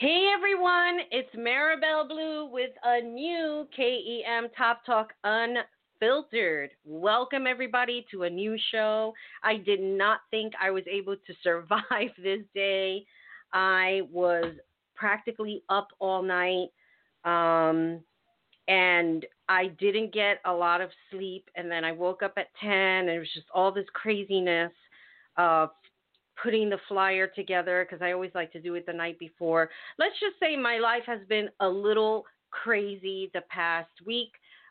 Hey everyone, it's Marabelle Blue with a new KEM Top Talk Unfiltered. Welcome everybody to a new show. I did not think I was able to survive this day. I was practically up all night. Um, and I didn't get a lot of sleep. And then I woke up at 10, and it was just all this craziness of putting the flyer together because I always like to do it the night before. Let's just say my life has been a little crazy the past week,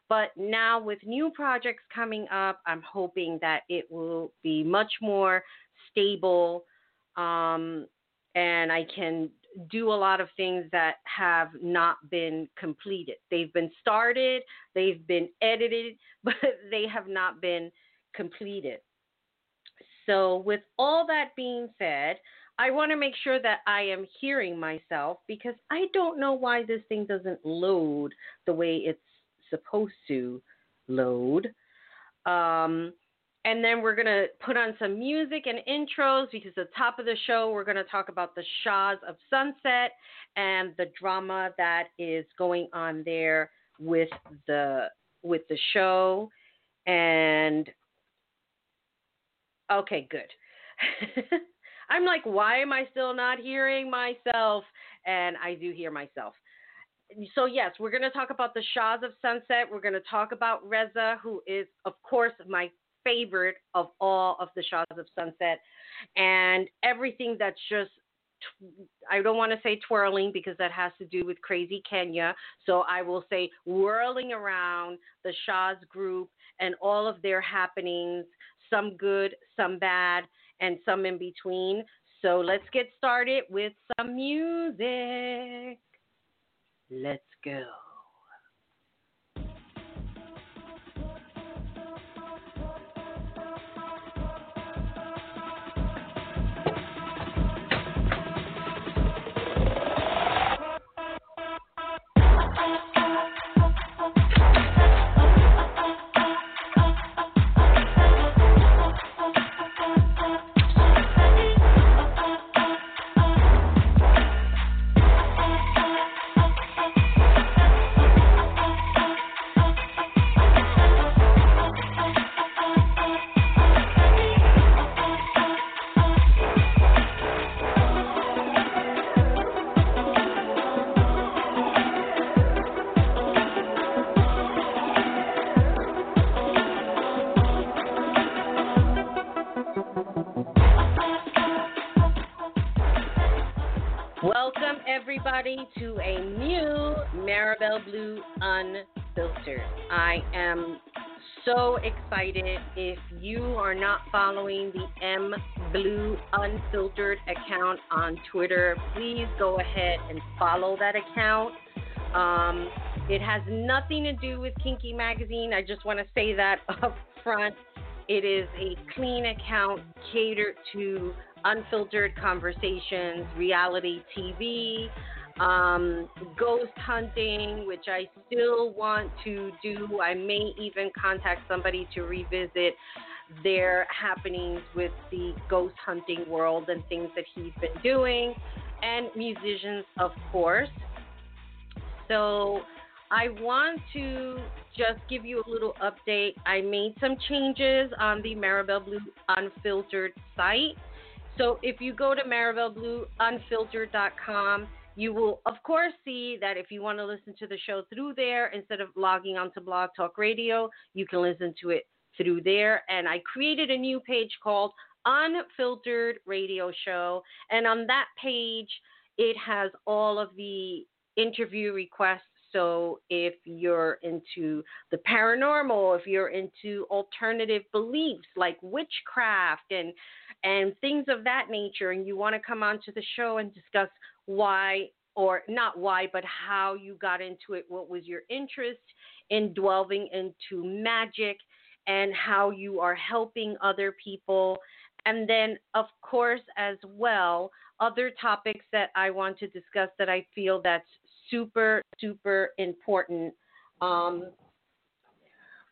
but now with new projects coming up, I'm hoping that it will be much more stable um, and I can do a lot of things that have not been completed. They've been started, they've been edited, but they have not been completed. So, with all that being said, I want to make sure that I am hearing myself because I don't know why this thing doesn't load the way it's supposed to load. Um, and then we're going to put on some music and intros because at the top of the show, we're going to talk about the Shahs of Sunset and the drama that is going on there with the with the show and Okay, good. I'm like, why am I still not hearing myself? And I do hear myself. So, yes, we're going to talk about the Shahs of Sunset. We're going to talk about Reza, who is, of course, my favorite of all of the Shahs of Sunset, and everything that's just I don't want to say twirling because that has to do with crazy Kenya. So I will say whirling around the Shahs group and all of their happenings some good, some bad, and some in between. So let's get started with some music. Let's go. Everybody to a new Marabelle Blue Unfiltered. I am so excited. If you are not following the M Blue Unfiltered account on Twitter, please go ahead and follow that account. Um, it has nothing to do with Kinky Magazine. I just want to say that up front. It is a clean account catered to unfiltered conversations, reality TV, um, ghost hunting, which I still want to do. I may even contact somebody to revisit their happenings with the ghost hunting world and things that he's been doing, and musicians, of course. So I want to just give you a little update. I made some changes on the Marabelle Blue Unfiltered site. So if you go to marabelleblueunfiltered.com, you will, of course, see that if you want to listen to the show through there, instead of logging onto Blog Talk Radio, you can listen to it through there. And I created a new page called Unfiltered Radio Show. And on that page, it has all of the interview requests. So if you're into the paranormal, if you're into alternative beliefs like witchcraft and and things of that nature, and you want to come onto the show and discuss why or not why, but how you got into it, what was your interest in delving into magic and how you are helping other people. And then, of course, as well, other topics that I want to discuss that I feel that's super, super important. Um,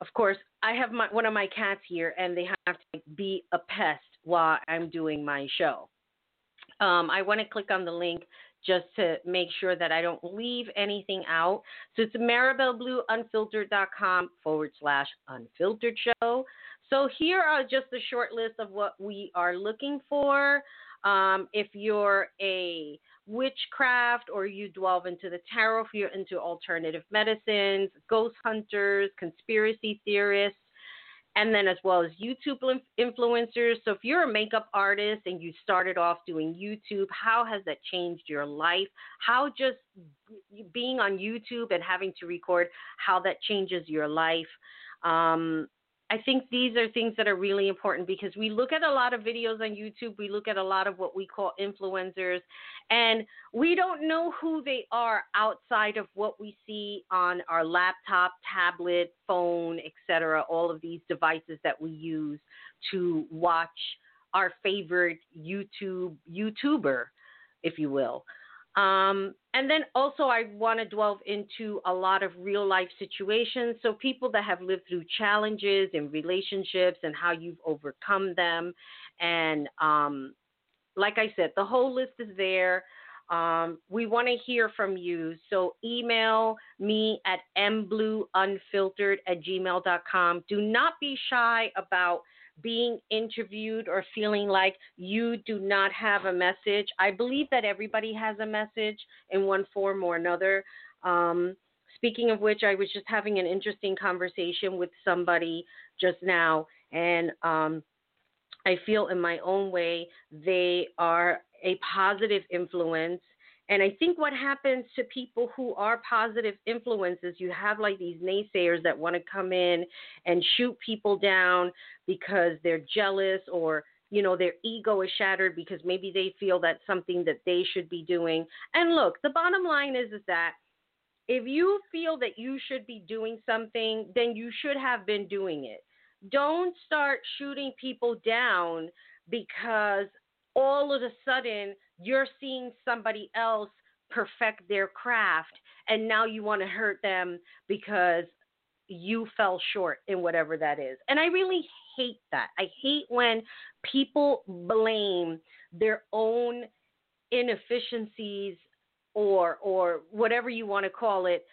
of course, I have my, one of my cats here, and they have to be a pest while I'm doing my show. Um, I want to click on the link just to make sure that I don't leave anything out. So it's marabelleblueunfiltered.com forward slash unfiltered show. So here are just a short list of what we are looking for. Um, if you're a witchcraft or you delve into the tarot, if you're into alternative medicines, ghost hunters, conspiracy theorists, and then as well as YouTube influencers. So if you're a makeup artist and you started off doing YouTube, how has that changed your life? How just being on YouTube and having to record, how that changes your life? Um, I think these are things that are really important because we look at a lot of videos on YouTube, we look at a lot of what we call influencers, and we don't know who they are outside of what we see on our laptop, tablet, phone, etc. All of these devices that we use to watch our favorite YouTube YouTuber, if you will. Um, and then also, I want to delve into a lot of real life situations. So, people that have lived through challenges in relationships and how you've overcome them. And um, like I said, the whole list is there. Um, we want to hear from you. So, email me at mblueunfiltered at gmail.com. Do not be shy about being interviewed or feeling like you do not have a message. I believe that everybody has a message in one form or another. Um, speaking of which, I was just having an interesting conversation with somebody just now, and um, I feel in my own way they are a positive influence and I think what happens to people who are positive influences, you have like these naysayers that want to come in and shoot people down because they're jealous or you know their ego is shattered because maybe they feel that's something that they should be doing. And look, the bottom line is is that if you feel that you should be doing something, then you should have been doing it. Don't start shooting people down because all of a sudden you're seeing somebody else perfect their craft and now you want to hurt them because you fell short in whatever that is. And I really hate that. I hate when people blame their own inefficiencies or or whatever you want to call it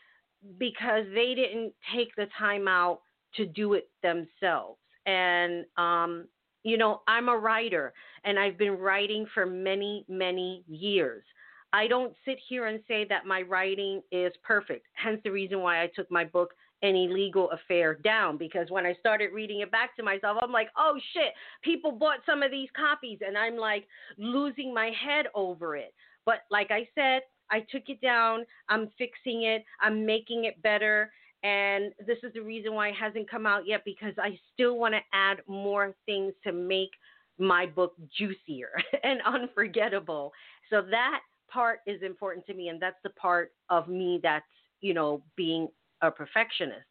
because they didn't take the time out to do it themselves. And um you know, I'm a writer and I've been writing for many, many years. I don't sit here and say that my writing is perfect. Hence the reason why I took my book, An Illegal Affair, down. Because when I started reading it back to myself, I'm like, oh shit, people bought some of these copies. And I'm like losing my head over it. But like I said, I took it down. I'm fixing it. I'm making it better. And this is the reason why it hasn't come out yet because I still want to add more things to make my book juicier and unforgettable. So that part is important to me. And that's the part of me that's, you know, being a perfectionist.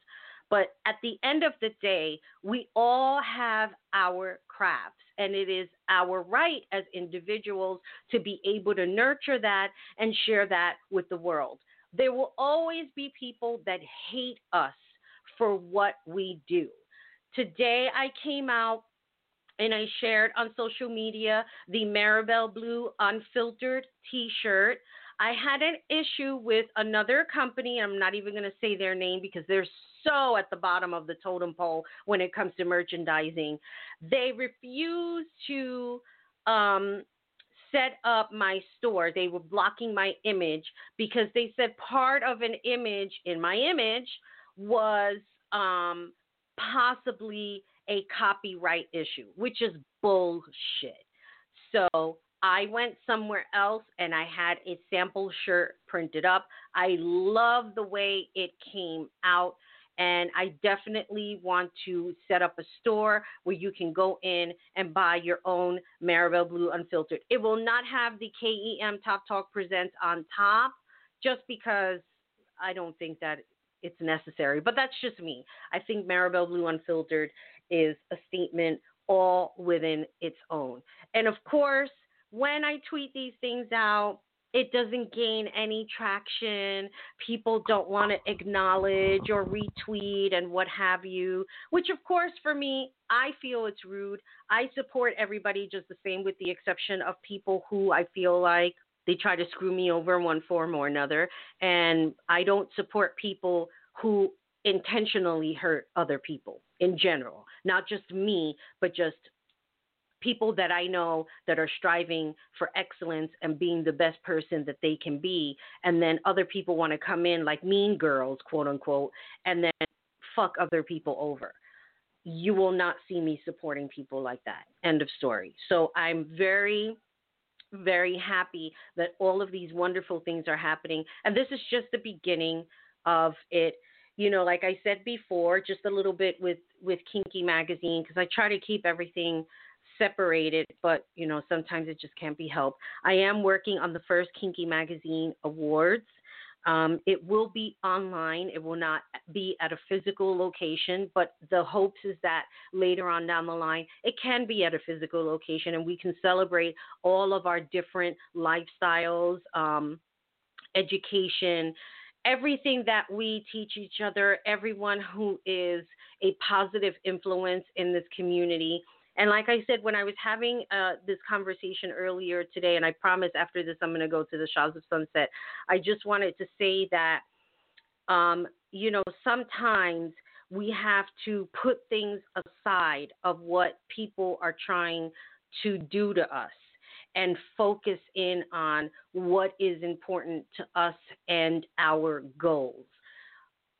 But at the end of the day, we all have our crafts, and it is our right as individuals to be able to nurture that and share that with the world. There will always be people that hate us for what we do. Today, I came out and I shared on social media the Marabelle Blue Unfiltered t shirt. I had an issue with another company. I'm not even going to say their name because they're so at the bottom of the totem pole when it comes to merchandising. They refuse to um, set up my store. They were blocking my image because they said part of an image in my image was um, possibly a copyright issue, which is bullshit. So I went somewhere else and I had a sample shirt printed up. I love the way it came out. And I definitely want to set up a store where you can go in and buy your own Marabelle Blue Unfiltered. It will not have the KEM Top Talk Presents on top just because I don't think that it's necessary. But that's just me. I think Marabelle Blue Unfiltered is a statement all within its own. And of course, when I tweet these things out, it doesn't gain any traction. People don't want to acknowledge or retweet and what have you, which, of course, for me, I feel it's rude. I support everybody just the same, with the exception of people who I feel like They try to screw me over in one form or another. And I don't support people who intentionally hurt other people in general, not just me, but just people that I know that are striving for excellence and being the best person that they can be. And then other people want to come in like mean girls, quote unquote, and then fuck other people over. You will not see me supporting people like that. End of story. So I'm very, very happy that all of these wonderful things are happening. And this is just the beginning of it you know like i said before just a little bit with with kinky magazine because i try to keep everything separated, but you know, sometimes it just can't be helped. I am working on the first Kinky Magazine Awards. Um, it will be online. It will not be at a physical location, but the hopes is that later on down the line, it can be at a physical location and we can celebrate all of our different lifestyles, um, education, everything that we teach each other, everyone who is a positive influence in this community. And like I said, when I was having uh, this conversation earlier today, and I promise after this I'm going to go to the Shahs of Sunset, I just wanted to say that, um, you know, sometimes we have to put things aside of what people are trying to do to us and focus in on what is important to us and our goals.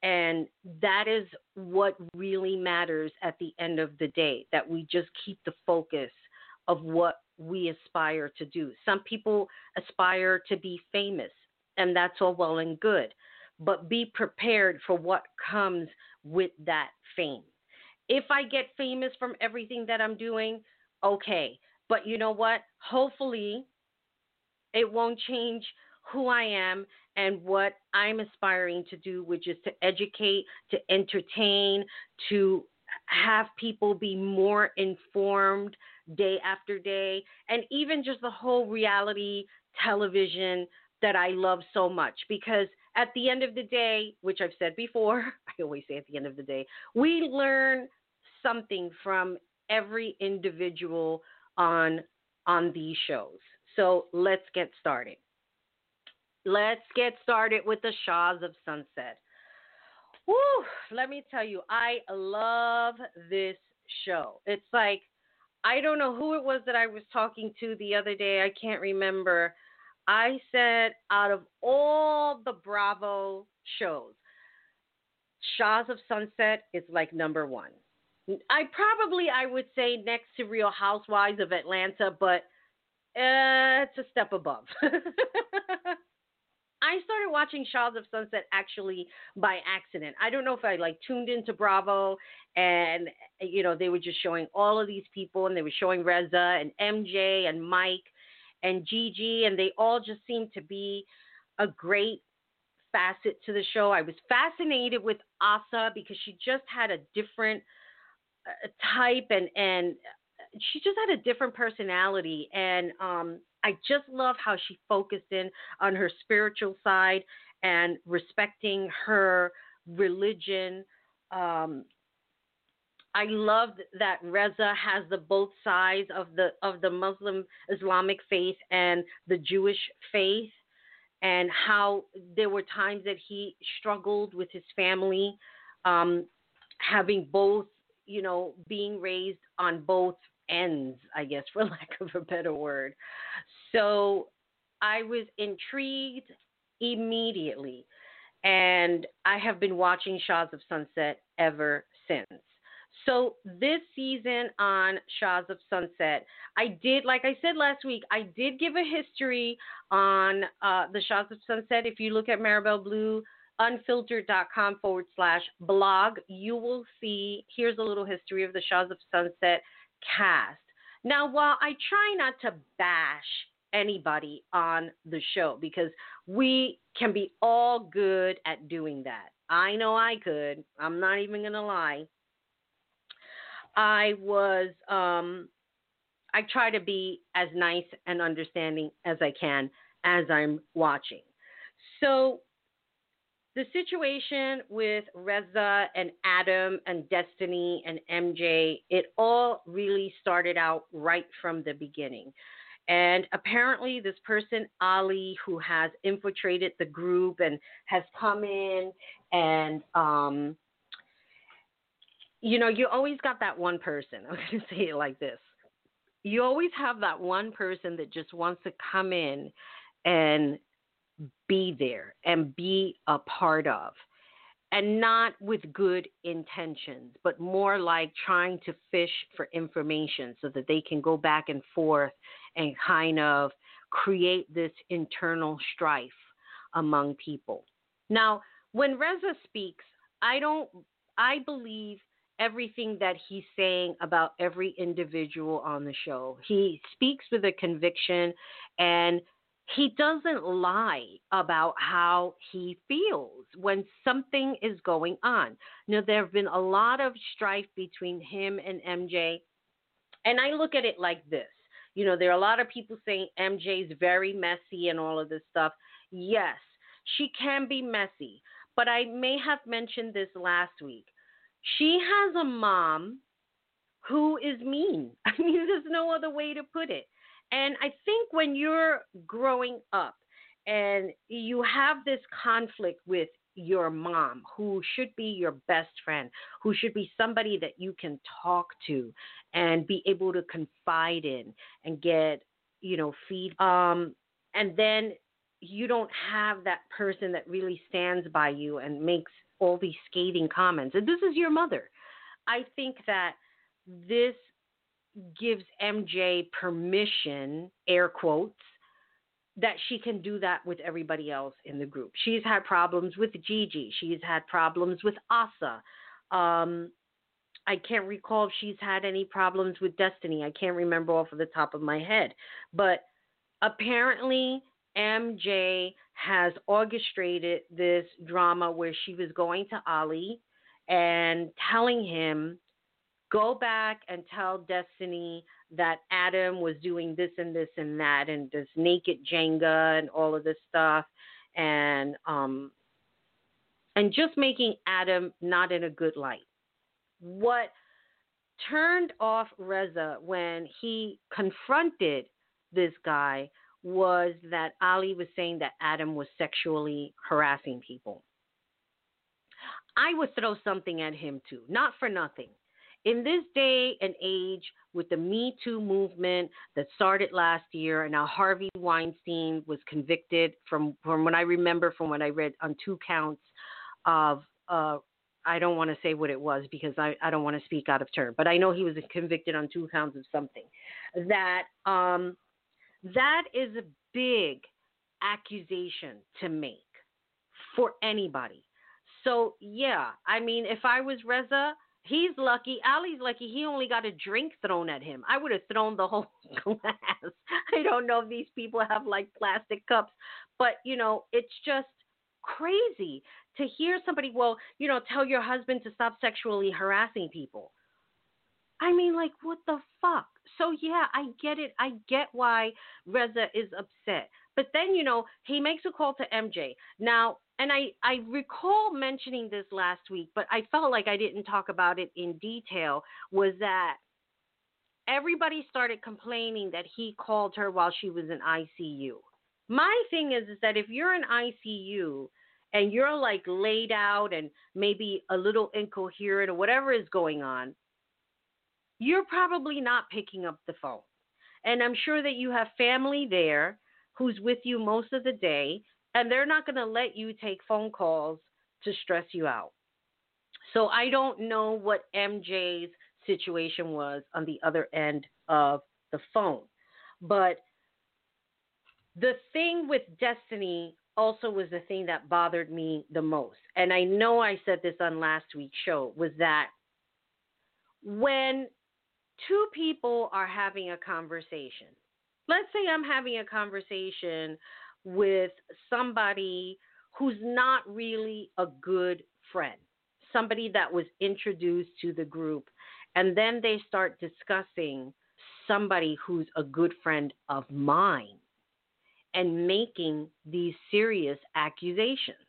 And that is what really matters at the end of the day, that we just keep the focus of what we aspire to do. Some people aspire to be famous, and that's all well and good, but be prepared for what comes with that fame. If I get famous from everything that I'm doing, okay. But you know what? Hopefully, it won't change who I am and what I'm aspiring to do, which is to educate, to entertain, to have people be more informed day after day, and even just the whole reality television that I love so much. Because at the end of the day, which I've said before, I always say at the end of the day, we learn something from every individual on on these shows. So let's get started let's get started with the Shahs of Sunset. Woo, let me tell you, I love this show. It's like, I don't know who it was that I was talking to the other day. I can't remember. I said, out of all the Bravo shows, Shahs of Sunset is like number one. I probably I would say next to Real Housewives of Atlanta, but uh, it's a step above. I started watching Shahs of Sunset actually by accident. I don't know if I like tuned into Bravo and you know they were just showing all of these people and they were showing Reza and MJ and Mike and Gigi and they all just seemed to be a great facet to the show. I was fascinated with Asa because she just had a different uh, type and and she just had a different personality and um I just love how she focused in on her spiritual side and respecting her religion. Um, I loved that Reza has the both sides of the of the Muslim Islamic faith and the Jewish faith, and how there were times that he struggled with his family, um, having both, you know, being raised on both ends, I guess, for lack of a better word. So I was intrigued immediately. And I have been watching Shahs of Sunset ever since. So this season on Shahs of Sunset, I did, like I said last week, I did give a history on uh, the Shahs of Sunset. If you look at Marabelle Blue, unfiltered.com forward slash blog, you will see, here's a little history of the Shahs of Sunset cast. Now, while I try not to bash anybody on the show because we can be all good at doing that. I know I could. I'm not even going to lie. I was um I try to be as nice and understanding as I can as I'm watching. So the situation with Reza and Adam and Destiney and MJ, it all really started out right from the beginning. And apparently, this person, Ali, who has infiltrated the group and has come in and, um, you know, you always got that one person. I'm going to say it like this. You always have that one person that just wants to come in and be there and be a part of and not with good intentions, but more like trying to fish for information so that they can go back and forth and kind of create this internal strife among people. Now, when Reza speaks, I don't, I believe everything that he's saying about every individual on the show. He speaks with a conviction and he doesn't lie about how he feels when something is going on. Now, there have been a lot of strife between him and MJ, and I look at it like this. You know, there are a lot of people saying MJ's very messy and all of this stuff. Yes, she can be messy, but I may have mentioned this last week. She has a mom who is mean. I mean, there's no other way to put it. And I think when you're growing up and you have this conflict with your mom, who should be your best friend, who should be somebody that you can talk to and be able to confide in and get, you know, feed. Um, and then you don't have that person that really stands by you and makes all these scathing comments. And this is your mother. I think that this gives MJ permission, air quotes, that she can do that with everybody else in the group. She's had problems with Gigi. She's had problems with Asa. Um, I can't recall if she's had any problems with Destiney. I can't remember off of the top of my head. But apparently, MJ has orchestrated this drama where she was going to Ali and telling him go back and tell Destiney that Adam was doing this and this and that and this naked Jenga and all of this stuff and um and just making Adam not in a good light. What turned off Reza when he confronted this guy was that Ali was saying that Adam was sexually harassing people. I would throw something at him too, not for nothing in this day and age with the Me Too movement that started last year, and now Harvey Weinstein was convicted from from what I remember from what I read on two counts of uh, I don't want to say what it was because I, I don't want to speak out of turn, but I know he was convicted on two counts of something. That um, that is a big accusation to make for anybody. So yeah, I mean, if I was Reza, He's lucky. Ali's lucky. He only got a drink thrown at him. I would have thrown the whole glass. I don't know if these people have like plastic cups, but you know, it's just crazy to hear somebody, well, you know, tell your husband to stop sexually harassing people. I mean, like, what the fuck? So, yeah, I get it. I get why Reza is upset. But then, you know, he makes a call to MJ. Now, and I, I recall mentioning this last week, but I felt like I didn't talk about it in detail, was that everybody started complaining that he called her while she was in ICU. My thing is, is that if you're in ICU and you're like laid out and maybe a little incoherent or whatever is going on, you're probably not picking up the phone. And I'm sure that you have family there who's with you most of the day and they're not going to let you take phone calls to stress you out. So I don't know what MJ's situation was on the other end of the phone. But the thing with Destiney also was the thing that bothered me the most. And I know I said this on last week's show was that when two people are having a conversation, let's say I'm having a conversation with somebody who's not really a good friend, somebody that was introduced to the group, and then they start discussing somebody who's a good friend of mine and making these serious accusations.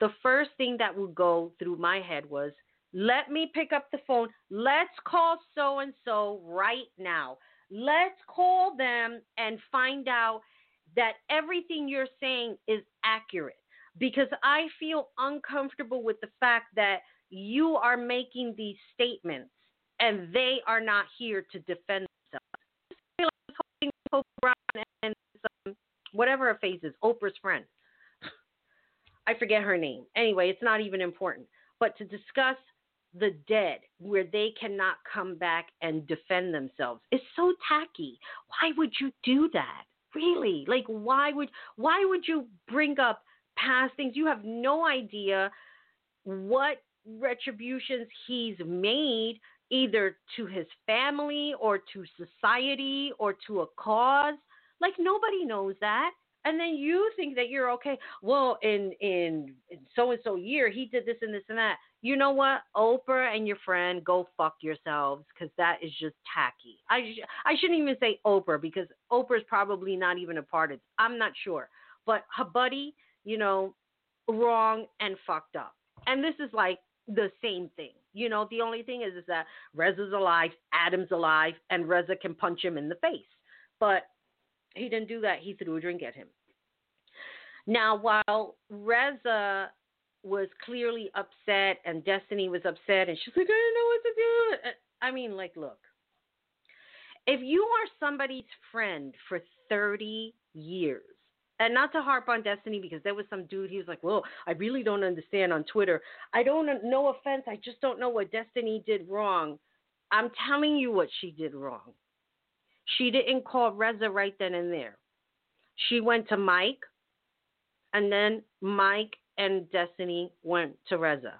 The first thing that would go through my head was, let me pick up the phone. Let's call so and so right now. Let's call them and find out that everything you're saying is accurate because I feel uncomfortable with the fact that you are making these statements and they are not here to defend themselves. and um, whatever her face is, Oprah's friend. I forget her name. Anyway, it's not even important. But to discuss the dead where they cannot come back and defend themselves is so tacky. Why would you do that? Really? Like why would why would you bring up past things? You have no idea what retributions he's made either to his family or to society or to a cause. Like nobody knows that and then you think that you're okay. Well, in in so and so year, he did this and this and that. You know what, Oprah and your friend, go fuck yourselves because that is just tacky. I sh- I shouldn't even say Oprah because Oprah's probably not even a part of. it. I'm not sure, but her buddy, you know, wrong and fucked up. And this is like the same thing. You know, the only thing is is that Reza's alive, Adam's alive, and Reza can punch him in the face. But he didn't do that. He threw a drink at him. Now, while Reza was clearly upset and Destiney was upset, and she's like, I don't know what to do. I mean, like, look, if you are somebody's friend for 30 years, and not to harp on Destiney because there was some dude, he was like, Well, I really don't understand on Twitter. I don't, no offense, I just don't know what Destiney did wrong. I'm telling you what she did wrong. She didn't call Reza right then and there. She went to Mike, and then Mike and Destiney went to Reza.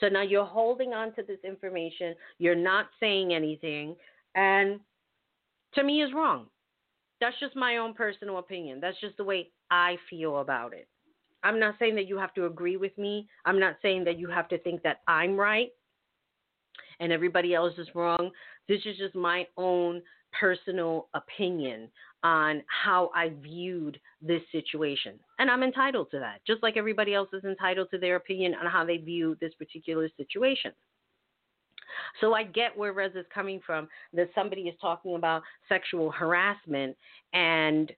So now you're holding on to this information. You're not saying anything, and to me is wrong. That's just my own personal opinion. That's just the way I feel about it. I'm not saying that you have to agree with me. I'm not saying that you have to think that I'm right and everybody else is wrong. This is just my own personal opinion on how I viewed this situation. And I'm entitled to that, just like everybody else is entitled to their opinion on how they view this particular situation. So I get where Rez is coming from that somebody is talking about sexual harassment and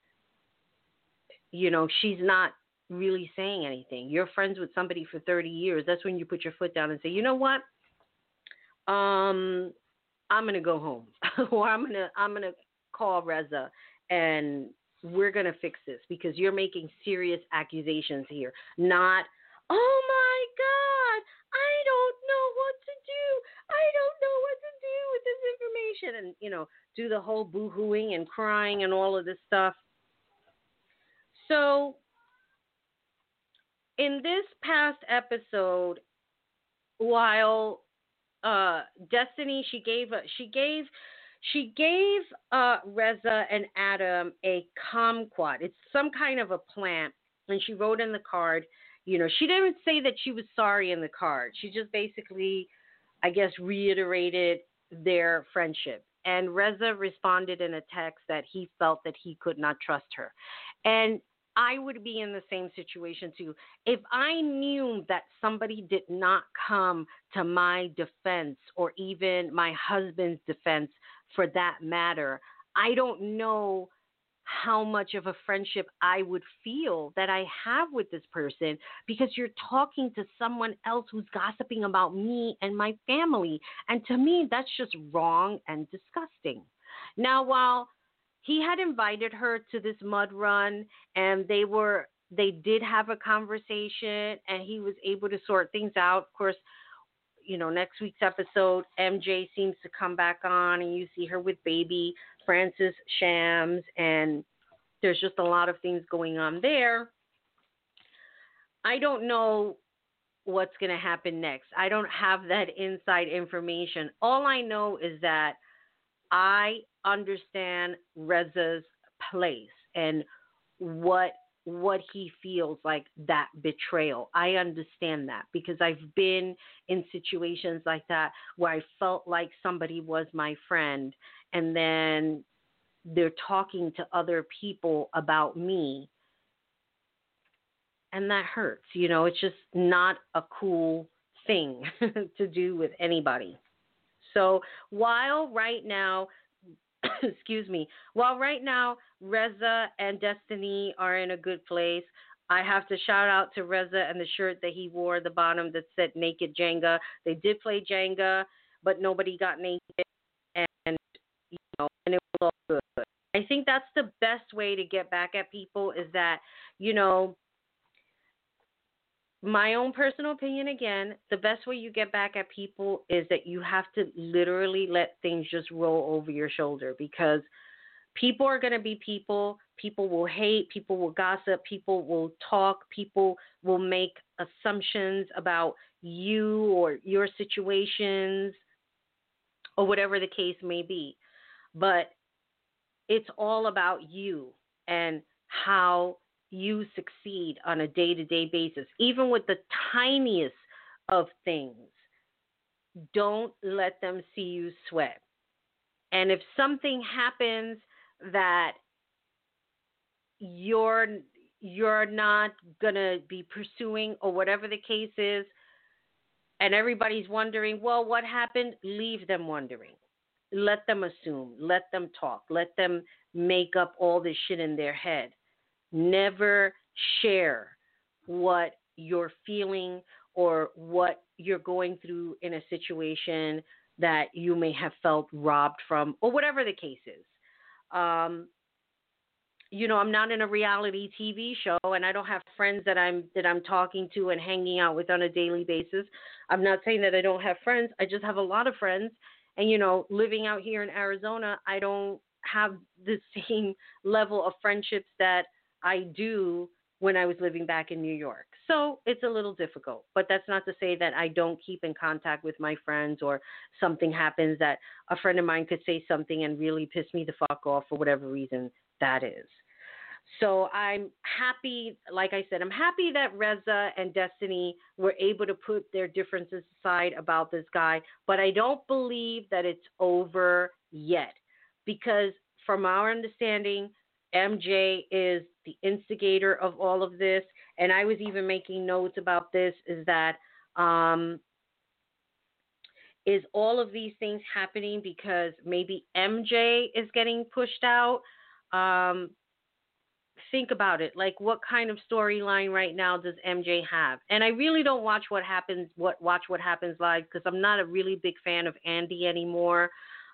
you know, she's not really saying anything. You're friends with somebody for 30 years. That's when you put your foot down and say, "You know what? Um I'm gonna go home, or I'm gonna I'm gonna call Reza and we're gonna fix this because you're making serious accusations here. Not, oh my God, I don't know what to do. I don't know what to do with this information, and you know, do the whole boohooing and crying and all of this stuff. So, in this past episode, while uh, Destiney, she gave she gave she gave uh, Reza and Adam a kumquat. It's some kind of a plant, and she wrote in the card. You know, she didn't say that she was sorry in the card. She just basically, I guess, reiterated their friendship. And Reza responded in a text that he felt that he could not trust her. And I would be in the same situation too. If I knew that somebody did not come to my defense or even my husband's defense for that matter, I don't know how much of a friendship I would feel that I have with this person because you're talking to someone else who's gossiping about me and my family. And to me, that's just wrong and disgusting. Now, while he had invited her to this mud run and they were they did have a conversation and he was able to sort things out. Of course you know next week's episode mj seems to come back on and you see her with baby francis shams and there's just a lot of things going on there. I don't know what's going to happen next. I don't have that inside information. All i know is that I understand Reza's place and what what he feels like that betrayal. I understand that because I've been in situations like that where I felt like somebody was my friend and then they're talking to other people about me and that hurts. You know, it's just not a cool thing to do with anybody. So while right now excuse me. While right now Reza and Destiney are in a good place, I have to shout out to Reza and the shirt that he wore, the bottom that said "Naked Jenga." They did play Jenga, but nobody got naked, and you know, and it was all good. I think that's the best way to get back at people is that, you know, my own personal opinion again, the best way you get back at people is that you have to literally let things just roll over your shoulder because people are going to be people. People will hate, people will gossip, people will talk, people will make assumptions about you or your situations or whatever the case may be. But it's all about you and how you succeed on a day to day basis, even with the tiniest of things. Don't let them see you sweat. And if something happens that you're you're not gonna be pursuing or whatever the case is, and everybody's wondering, well, what happened? Leave them wondering. Let them assume. Let them talk. Let them make up all this shit in their head. Never share what you're feeling or what you're going through in a situation that you may have felt robbed from, or whatever the case is. Um, you know, I'm not in a reality TV show, and I don't have friends that I'm that I'm talking to and hanging out with on a daily basis. I'm not saying that I don't have friends. I just have a lot of friends, and you know, living out here in Arizona, I don't have the same level of friendships that I do when I was living back in New York. So it's a little difficult, but that's not to say that I don't keep in contact with my friends or something happens that a friend of mine could say something and really piss me the fuck off for whatever reason that is. So I'm happy, like I said, I'm happy that Reza and Destiney were able to put their differences aside about this guy, but I don't believe that it's over yet because from our understanding, MJ is the instigator of all of this, and I was even making notes about this. Is that um, is all of these things happening because maybe MJ is getting pushed out? Um, think about it. Like, what kind of storyline right now does MJ have? And I really don't watch what happens. What watch what happens live because I'm not a really big fan of Andy anymore.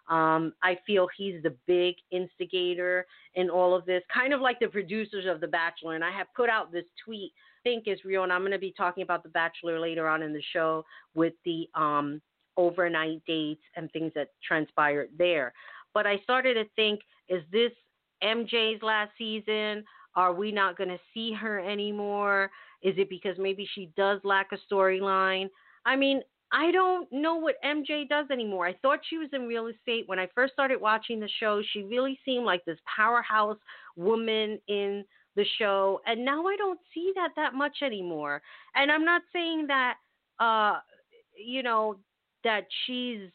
Um, I feel he's the big instigator in all of this, kind of like the producers of The Bachelor. And I have put out this tweet, I think is real, and I'm going to be talking about The Bachelor later on in the show with the um, overnight dates and things that transpired there. But I started to think, is this MJ's last season? Are we not going to see her anymore? Is it because maybe she does lack a storyline? I mean, I don't know what MJ does anymore. I thought she was in real estate when I first started watching the show. She really seemed like this powerhouse woman in the show, and now I don't see that that much anymore. And I'm not saying that, uh, you know, that she's.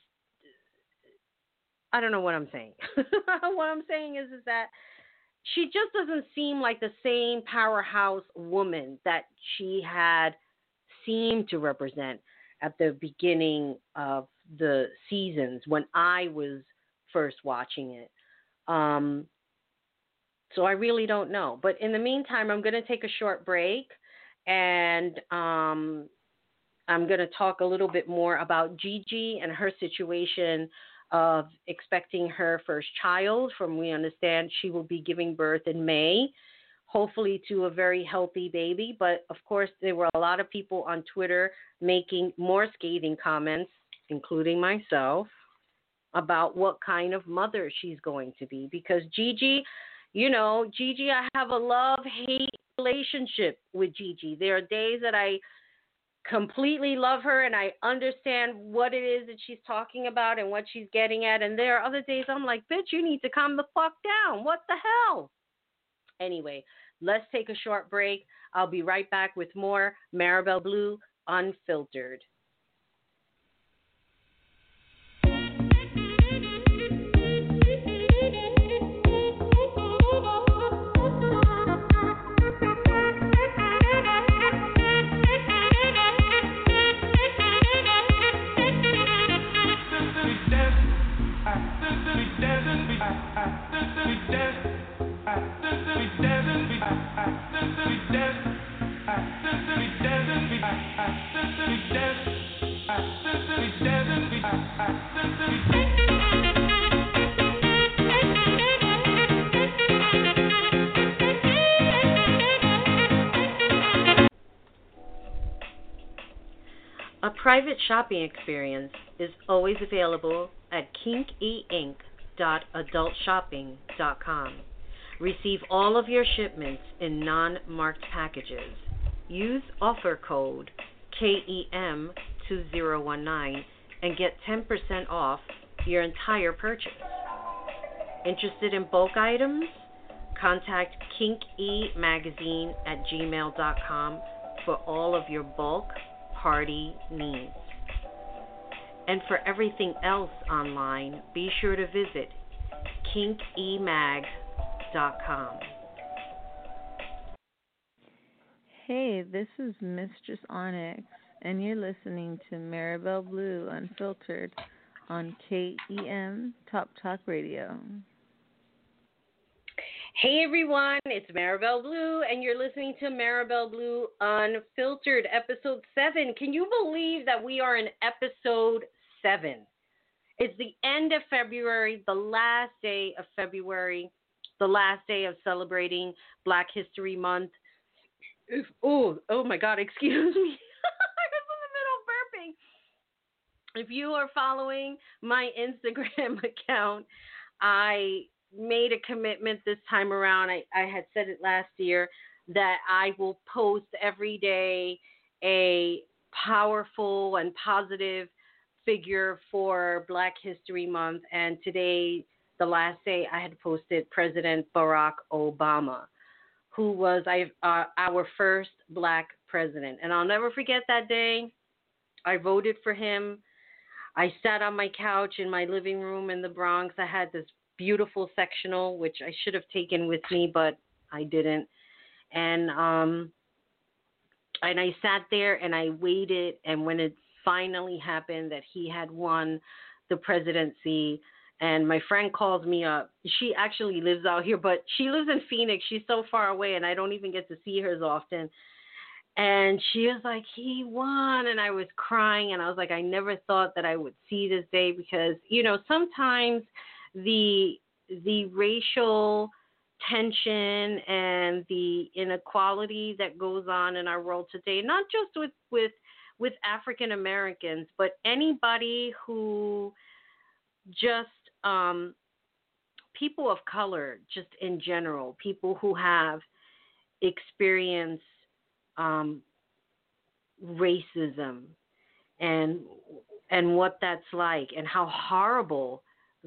I don't know what I'm saying. what I'm saying is, is that she just doesn't seem like the same powerhouse woman that she had seemed to represent at the beginning of the seasons when I was first watching it. Um, so I really don't know. But in the meantime, I'm going to take a short break and um, I'm going to talk a little bit more about Gigi and her situation of expecting her first child. From we understand, she will be giving birth in May hopefully to a very healthy baby. But of course, there were a lot of people on Twitter making more scathing comments, including myself, about what kind of mother she's going to be. Because Gigi, you know, Gigi, I have a love hate relationship with Gigi. There are days that I completely love her and I understand what it is that she's talking about and what she's getting at. And there are other days I'm like, bitch, you need to calm the fuck down. What the hell? Anyway, let's take a short break. I'll be right back with more Marabelle Blue Unfiltered. A private shopping experience is always available at kinkyinc.adultshopping.com. Receive all of your shipments in non marked packages. Use offer code KEM2019 and get 10% off your entire purchase. Interested in bulk items? Contact kinkemagazine at gmail.com for all of your bulk party needs. And for everything else online, be sure to visit kinkemag.com. Hey, this is Mistress Onyx, and you're listening to Marabelle Blue Unfiltered on KEM Top Talk Radio. Hey everyone, it's Marabelle Blue, and you're listening to Marabelle Blue Unfiltered, episode 7. Can you believe that we are in episode 7? It's the end of February, the last day of February, the last day of celebrating Black History Month. If, oh, oh my God, excuse me. I was in the middle burping. If you are following my Instagram account, I made a commitment this time around. I, I had said it last year that I will post every day a powerful and positive figure for Black History Month. And today, the last day, I had posted President Barack Obama, who was uh, our first black president. And I'll never forget that day. I voted for him. I sat on my couch in my living room in the Bronx. I had this beautiful sectional, which I should have taken with me, but I didn't. And um, and I sat there and I waited, and when it finally happened that he had won the presidency, and my friend calls me up. She actually lives out here, but she lives in Phoenix. She's so far away, and I don't even get to see her as often. And she was like, he won. And I was crying. And I was like, I never thought that I would see this day because, you know, sometimes the the racial tension and the inequality that goes on in our world today, not just with with with African Americans, but anybody who just um, people of color, just in general, people who have experienced um, racism and and what that's like and how horrible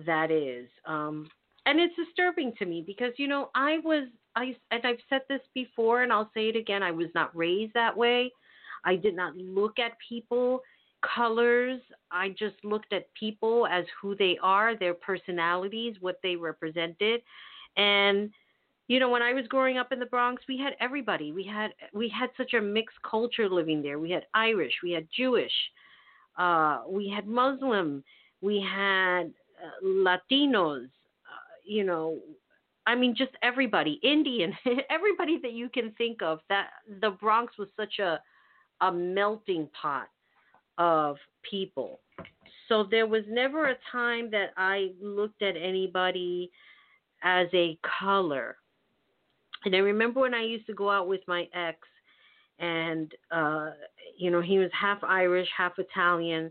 that is. Um, and it's disturbing to me because you know I was I and I've said this before and I'll say it again. I was not raised that way. I did not look at people colors. I just looked at people as who they are, their personalities, what they represented, and you know when I was growing up in the Bronx, we had everybody. We had we had such a mixed culture living there. We had Irish, we had Jewish, uh, we had Muslim, we had Latinos, uh, you know, I mean, just everybody, Indian, everybody that you can think of. That the Bronx was such a a melting pot of people. So there was never a time that I looked at anybody as a color. And I remember when I used to go out with my ex, and uh, you know, he was half Irish, half Italian,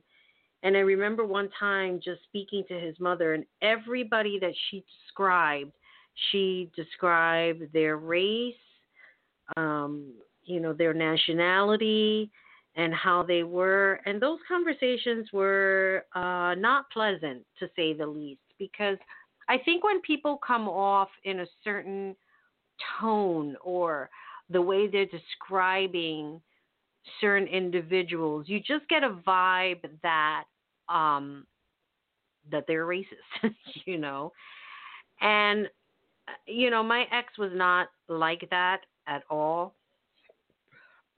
and I remember one time just speaking to his mother, and everybody that she described, she described their race, um, you know, their nationality, and how they were. And those conversations were uh, not pleasant, to say the least, because I think when people come off in a certain tone or the way they're describing certain individuals, you just get a vibe that um, that they're racist, you know. And you know, my ex was not like that at all.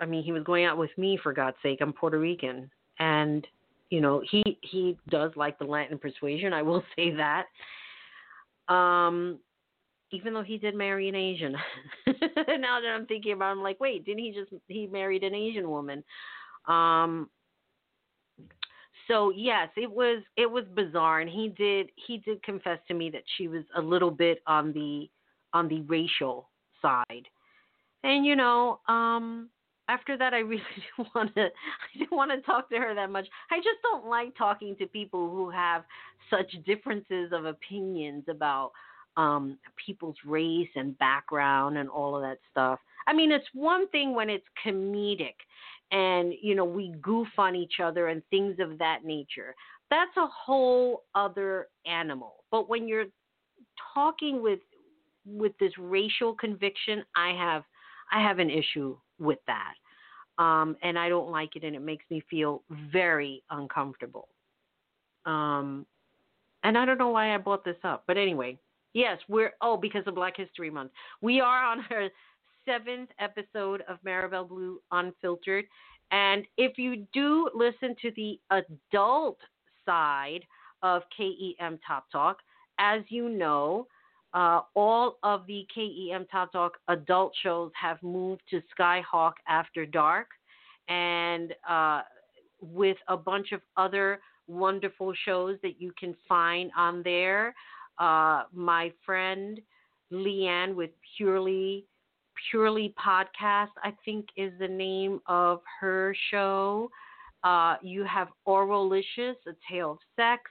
I mean, he was going out with me for God's sake. I'm Puerto Rican, and you know, he he does like the Latin persuasion. I will say that. Um, even though he did marry an Asian. now that I'm thinking about, it, I'm like, wait, didn't he just he married an Asian woman? Um, so yes, it was it was bizarre, and he did he did confess to me that she was a little bit on the on the racial side, and you know, um, after that, I really didn't want to. I didn't want to talk to her that much. I just don't like talking to people who have such differences of opinions about um, people's race and background and all of that stuff. I mean, it's one thing when it's comedic and you know we goof on each other and things of that nature. That's a whole other animal. But when you're talking with with this racial conviction, I have I have an issue with that. Um, and I don't like it, and it makes me feel very uncomfortable. Um, and I don't know why I brought this up, but anyway, yes, we're oh because of Black History Month. We are on our seventh episode of Marabelle Blue Unfiltered, and if you do listen to the adult side of KEM Top Talk, as you know, uh, all of the KEM Top Talk adult shows have moved to Skyhawk After Dark, and uh, with a bunch of other wonderful shows that you can find on there. Uh, my friend Leanne with Purely Purely Podcast, I think is the name of her show. Uh, you have Oralicious, A Tale of Sex.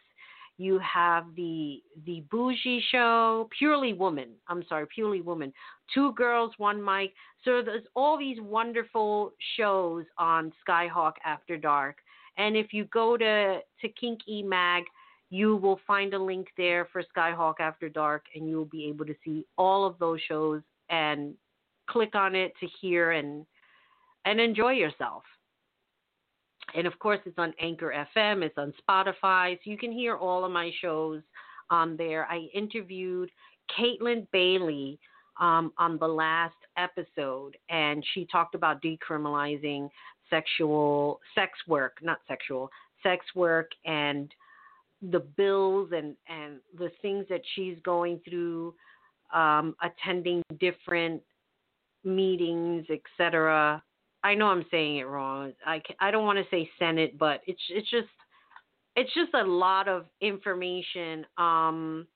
You have the the Bougie Show, Purely Woman. I'm sorry, Purely Woman. Two girls, one mic. So there's all these wonderful shows on Skyhawk After Dark. And if you go to to Kink E Mag, you will find a link there for Skyhawk After Dark, and you will be able to see all of those shows and click on it to hear and and enjoy yourself. And of course, it's on Anchor FM, it's on Spotify, so you can hear all of my shows on there. I interviewed Caitlin Bailey um, on the last episode, and she talked about decriminalizing sexual sex work, not sexual sex work, and the bills and and the things that she's going through, um, attending different meetings, etc. I know I'm saying it wrong. I I don't want to say Senate, but it's it's just it's just a lot of information um,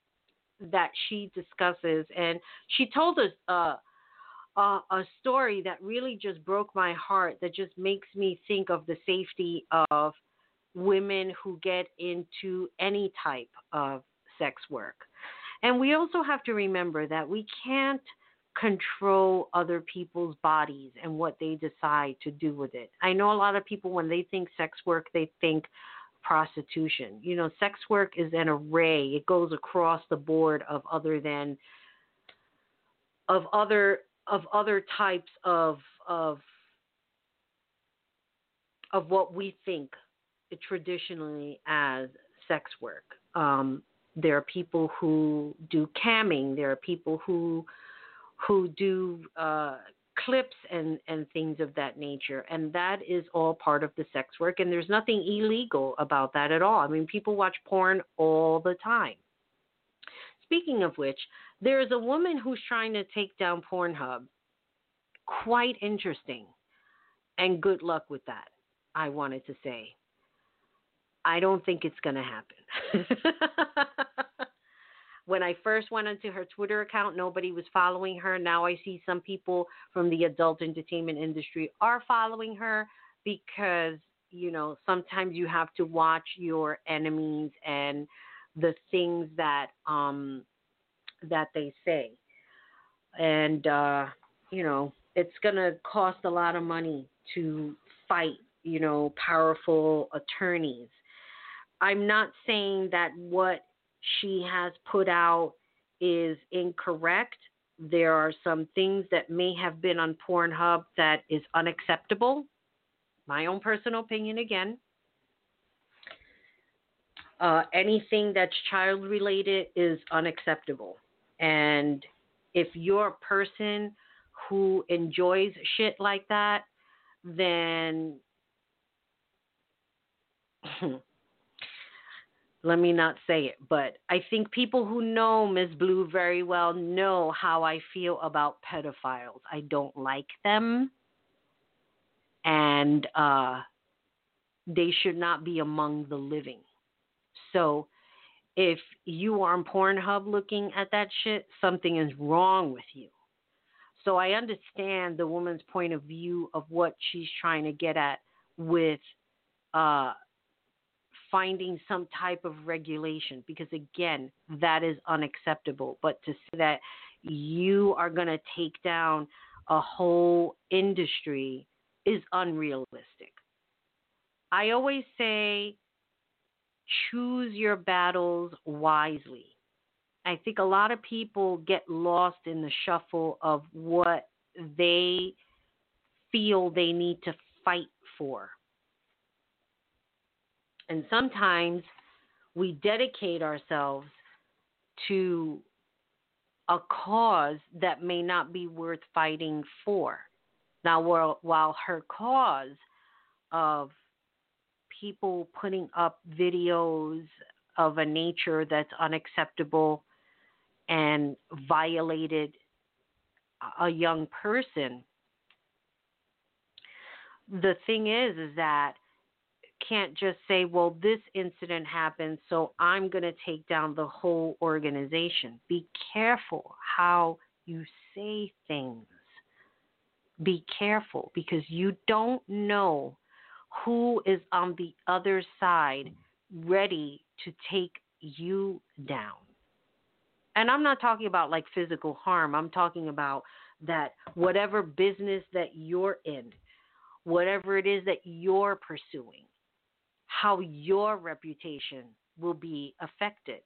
that she discusses, and she told us uh, uh, a story that really just broke my heart. That just makes me think of the safety of women who get into any type of sex work, and we also have to remember that we can't control other people's bodies and what they decide to do with it. I know a lot of people when they think sex work, they think prostitution. You know, sex work is an array. It goes across the board of other than of other of other types of of of what we think traditionally as sex work. Um, there are people who do camming. There are people who who do uh, clips and, and things of that nature. And that is all part of the sex work. And there's nothing illegal about that at all. I mean, people watch porn all the time. Speaking of which, there is a woman who's trying to take down Pornhub. Quite interesting. And good luck with that, I wanted to say. I don't think it's going to happen. When I first went onto her Twitter account, nobody was following her. Now I see some people from the adult entertainment industry are following her because, you know, sometimes you have to watch your enemies and the things that um that they say. And uh, you know, it's going to cost a lot of money to fight, you know, powerful attorneys. I'm not saying that what she has put out is incorrect. There are some things that may have been on Pornhub that is unacceptable. My own personal opinion again. Uh, anything that's child related is unacceptable. And if you're a person who enjoys shit like that, then let me not say it, but I think people who know Ms. Blue very well know how I feel about pedophiles. I don't like them, and uh, they should not be among the living. So, if you are on Pornhub looking at that shit, something is wrong with you. So I understand the woman's point of view of what she's trying to get at with uh, finding some type of regulation because again that is unacceptable. But to say that you are going to take down a whole industry is unrealistic. I always say choose your battles wisely. I think a lot of people get lost in the shuffle of what they feel they need to fight for and sometimes we dedicate ourselves to a cause that may not be worth fighting for. Now, while, her cause of people putting up videos of a nature that's unacceptable and violated a young person, the thing is, is that can't just say, well, this incident happened, so I'm going to take down the whole organization. Be careful how you say things. Be careful because you don't know who is on the other side ready to take you down. And I'm not talking about like physical harm, I'm talking about that whatever business that you're in, whatever it is that you're pursuing, how your reputation will be affected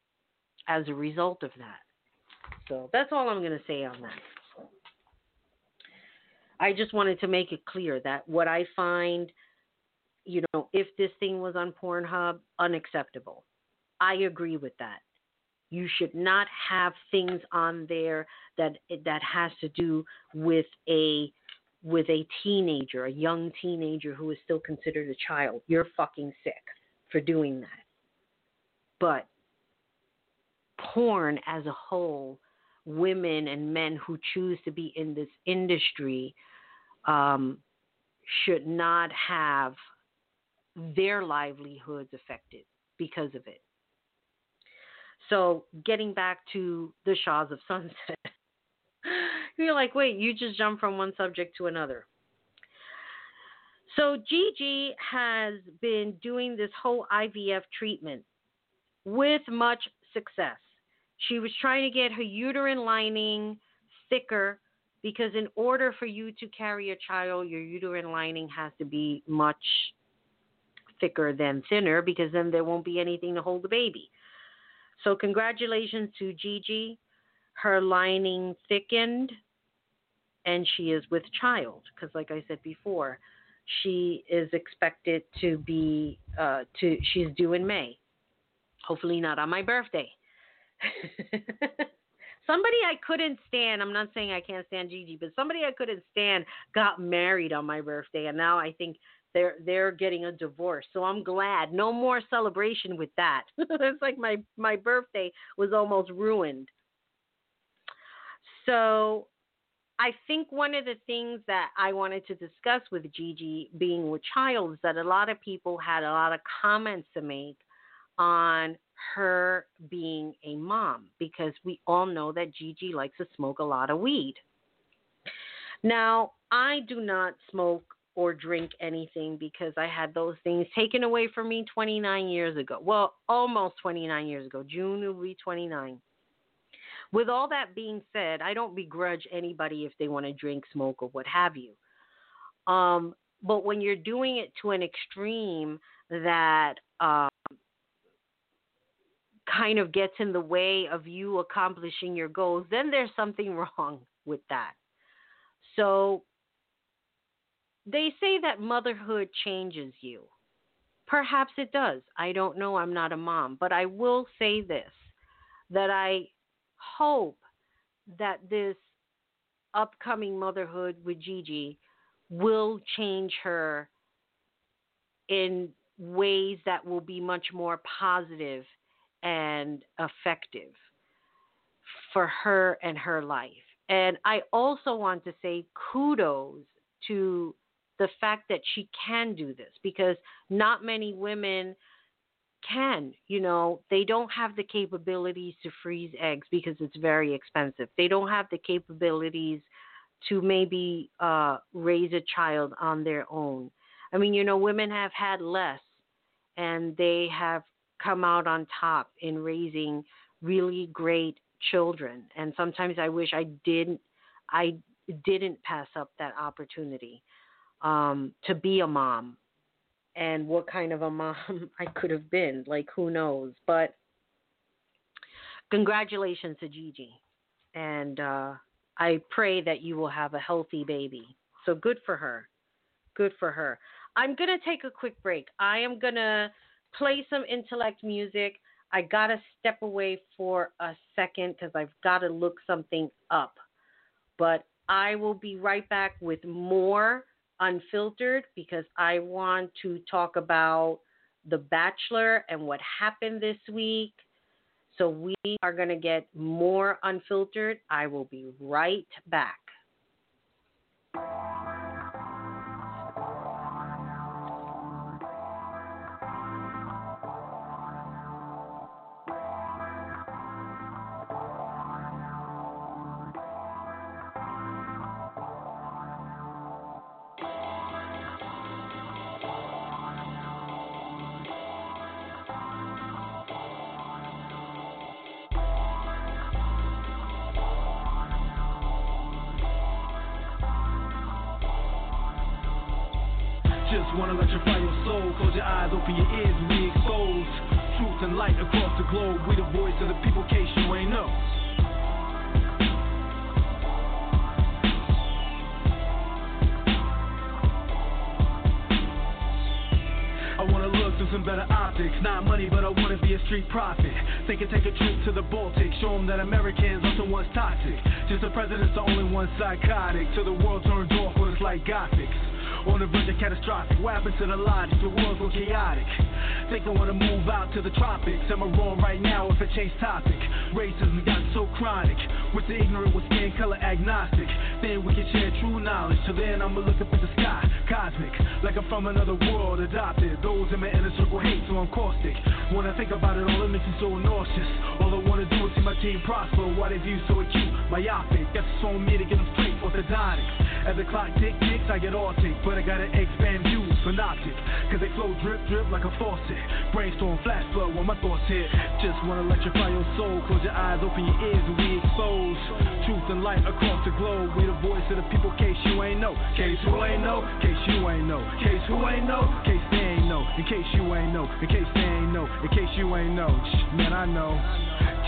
as a result of that. So that's all I'm going to say on that. I just wanted to make it clear that what I find, you know, if this thing was on Pornhub, unacceptable. I agree with that. You should not have things on there that that has to do with a with a teenager, a young teenager who is still considered a child. You're fucking sick for doing that. But porn as a whole, women and men who choose to be in this industry um, should not have their livelihoods affected because of it. So, getting back to the Shahs of Sunset. You're like, wait, you just jumped from one subject to another. So Gigi has been doing this whole IVF treatment with much success. She was trying to get her uterine lining thicker because in order for you to carry a child, your uterine lining has to be much thicker than thinner because then there won't be anything to hold the baby. So congratulations to Gigi. Her lining thickened and she is with child because like I said before, she is expected to be uh, to she's due in May. Hopefully not on my birthday. somebody I couldn't stand, I'm not saying I can't stand Gigi, but somebody I couldn't stand got married on my birthday and now I think they're they're getting a divorce. So I'm glad. No more celebration with that. it's like my my birthday was almost ruined. So I think one of the things that I wanted to discuss with Gigi being with child is that a lot of people had a lot of comments to make on her being a mom because we all know that Gigi likes to smoke a lot of weed. Now, I do not smoke or drink anything because I had those things taken away from me 29 years ago. Well, almost 29 years ago. June will be 29. With all that being said, I don't begrudge anybody if they want to drink, smoke, or what have you. Um, but when you're doing it to an extreme that um, kind of gets in the way of you accomplishing your goals, then there's something wrong with that. So they say that motherhood changes you. Perhaps it does. I don't know. I'm not a mom. But I will say this that I hope that this upcoming motherhood with Gigi will change her in ways that will be much more positive and effective for her and her life. And I also want to say kudos to the fact that she can do this because not many women can. You know, they don't have the capabilities to freeze eggs because it's very expensive. They don't have the capabilities to maybe uh, raise a child on their own. I mean, you know, women have had less and they have come out on top in raising really great children. And sometimes I wish I didn't I didn't pass up that opportunity um, to be a mom. And what kind of a mom I could have been, like who knows? But congratulations to Gigi, and uh, I pray that you will have a healthy baby. So good for her. Good for her. I'm going to take a quick break. I am going to play some intellect music. I got to step away for a second because I've got to look something up. But I will be right back with more unfiltered because I want to talk about The Bachelor and what happened this week. So we are going to get more unfiltered. I will be right back. Light across the globe. We the voice of the people, case you ain't know. I wanna look through some better optics. Not money, but I wanna be a street prophet. Think and take a trip to the Baltic. Show them that Americans are the ones toxic. Just the president's the only one psychotic. Till the world turns off, it's like gothics on the verge of catastrophic. What happened to the logic? The world's so chaotic. Think I wanna move out to the tropics. Am I wrong right now if I change topic? Racism got so chronic. With the ignorant, with skin color agnostic. Then we can share true knowledge. Till then, I'ma look up at the sky, cosmic. Like I'm from another world, adopted. Those in my inner circle hate, so I'm caustic. When I think about it, all it makes me so nauseous. All I wanna do is see my team prosper. Why they view so acute, myopic. It's on me to get them straight orthodontic. As the clock tick ticks, I get autic. But I gotta expand synoptic. Cause they flow drip drip like a faucet. Brainstorm, flash flood when my thoughts hit. Just wanna electrify your soul. Close your eyes, open your ears, and we expose truth and light across the globe. We the voice of the people, case you ain't know. Case who ain't know, case you ain't know. Case who ain't know, case they ain't know. In case you ain't know, in case they ain't know. In case you ain't know. Man, I know.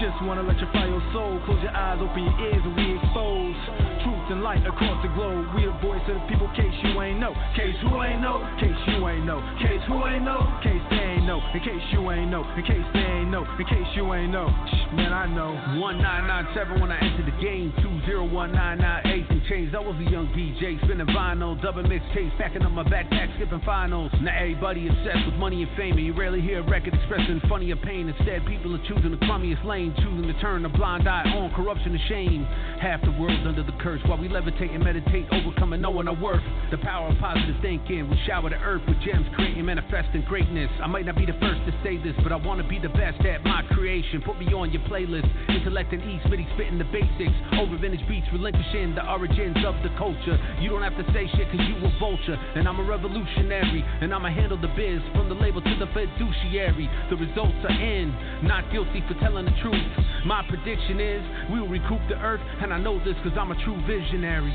Just wanna electrify your soul. Close your eyes, open your ears, and we expose truth and light across the globe. We the voice of the people, case you ain't know. Case who ain't know, case you ain't know. Case who ain't know, case they ain't know. In case you ain't know, in case they ain't know. In case you ain't know. Shh, Man, I know. 1997 when I entered the game. 201998 and changed. I was a young DJ, spinning vinyl, double mixtapes, packing up my backpack, skipping finals. Now everybody obsessed with money and fame, and you rarely hear a record expressing funny or pain. Instead, people are choosing the crummiest lane, choosing to turn a blind eye on corruption and shame. Half the world's under the curse while we levitate and meditate, overcoming knowing our worth. The power of positive thinking. We shower the earth with gems, creating, manifesting greatness. I might not be the first to say this, but I wanna be the best at my creation. Put me on your playlist. Intellect and E, Smitty spitting the basics. Over vintage beats, relinquishing the origins of the culture. You don't have to say shit cause you a vulture. And I'm a revolutionary. And I'ma handle the biz from the label to the fiduciary. The results are in. Not guilty for telling the truth. My prediction is we will recoup the earth. And I know this cause I'm a true visionary.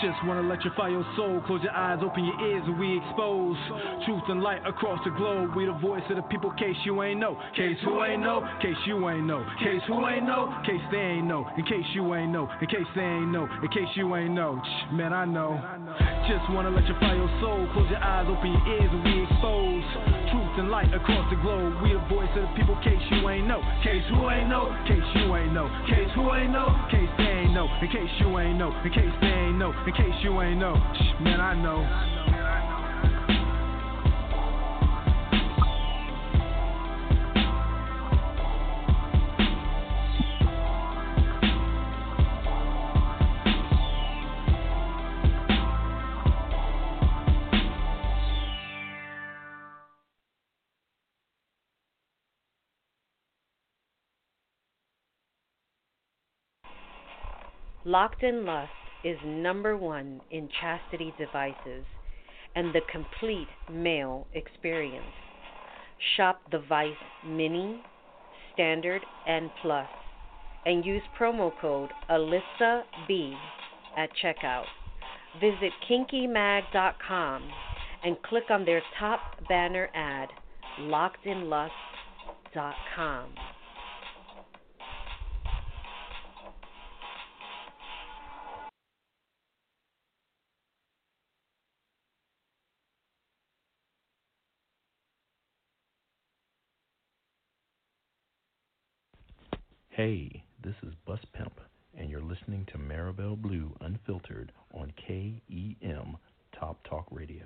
Just wanna electrify your soul. Close your eyes, open your ears, and we expose truth and light across the globe. We the voice of the people, case you ain't know. Case who ain't know, case you ain't know. Case who ain't know, case they ain't know. In case you ain't know, in case they ain't know. In case you ain't know. Man, I know. Just wanna let you electrify your soul. Close your eyes, open your ears, and we expose truth and light across the globe. We the voice of the people, case you ain't know. Case who ain't know, case you ain't know. Case who ain't know, case they ain't know. In case you ain't know, in case they ain't know. In case you ain't know. Man, I know. Locked in Lust is number one in chastity devices and the complete male experience. Shop the Vice Mini, Standard, and Plus and use promo code AlyssaB at checkout. Visit kinkemag.com and click on their top banner ad, lockedinlust.com. Hey, this is Bus Pimp, and you're listening to Marabelle Blue Unfiltered on KEM Top Talk Radio.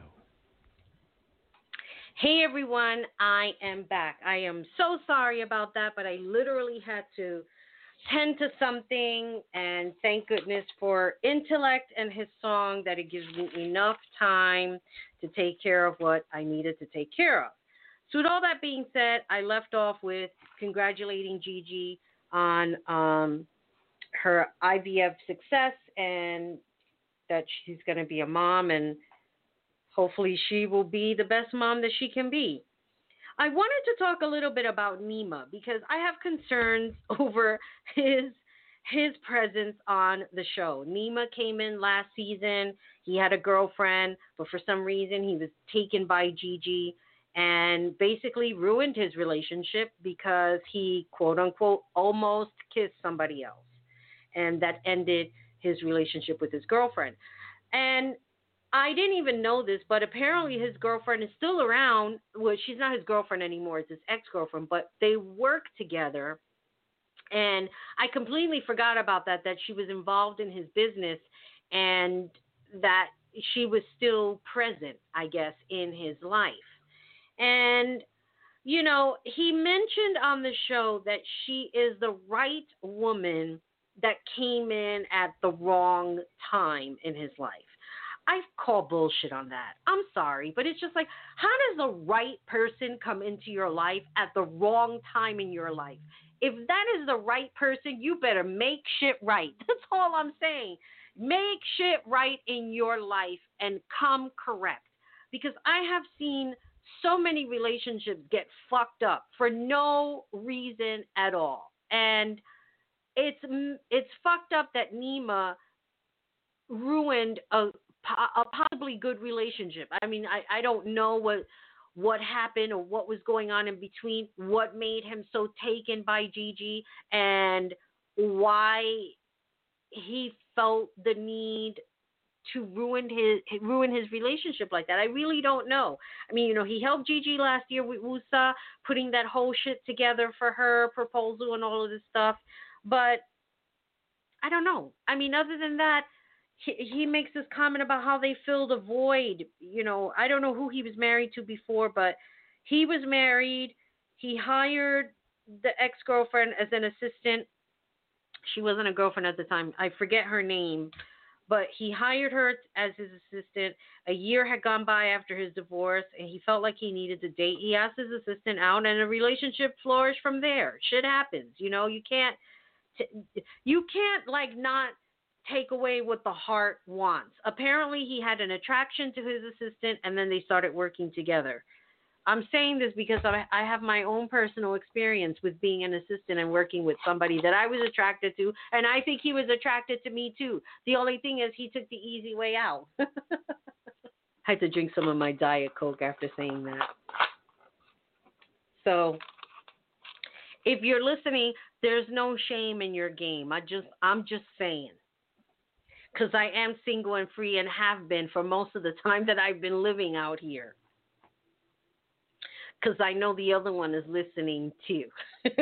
Hey everyone, I am back. I am so sorry about that, but I literally had to tend to something, and thank goodness for Intellect and his song that it gives me enough time to take care of what I needed to take care of. So, with all that being said, I left off with congratulating Gigi on um, her IVF success and that she's going to be a mom and hopefully she will be the best mom that she can be. I wanted to talk a little bit about Nima because I have concerns over his his presence on the show. Nima came in last season. He had a girlfriend, but for some reason he was taken by Gigi and basically ruined his relationship because he quote unquote almost kissed somebody else. And that ended his relationship with his girlfriend. And i didn't even know this but apparently his girlfriend is still around. Well she's not his girlfriend anymore. It's his ex-girlfriend but they work together. And i completely forgot about that that she was involved in his business and that she was still present i guess in his life and, you know, he mentioned on the show that she is the right woman that came in at the wrong time in his life. I call bullshit on that. I'm sorry, but it's just like, how does the right person come into your life at the wrong time in your life? If that is the right person, you better make shit right. That's all I'm saying. Make shit right in your life and come correct. Because I have seen so many relationships get fucked up for no reason at all. And it's it's fucked up that Nima ruined a, a possibly good relationship. I mean, I, I don't know what what happened or what was going on in between, what made him so taken by Gigi, and why he felt the need to ruin his ruin his relationship like that. I really don't know. I mean, you know, he helped Gigi last year with Wusa, putting that whole shit together for her proposal and all of this stuff. But I don't know. I mean, other than that, he, he makes this comment about how they filled a void. You know, I don't know who he was married to before, but he was married. He hired the ex girlfriend as an assistant. She wasn't a girlfriend at the time. I forget her name but he hired her as his assistant. A year had gone by after his divorce, and he felt like he needed to date. He asked his assistant out, and a relationship flourished from there. Shit happens, you know. You can't, you can't like not take away what the heart wants. Apparently, he had an attraction to his assistant, and then they started working together. I'm saying this because I, I have my own personal experience with being an assistant and working with somebody that I was attracted to, and I think he was attracted to me too. The only thing is, he took the easy way out. I had to drink some of my Diet Coke after saying that. So, if you're listening, there's no shame in your game. I just, I'm just saying because I am single and free and have been for most of the time that I've been living out here because I know the other one is listening too.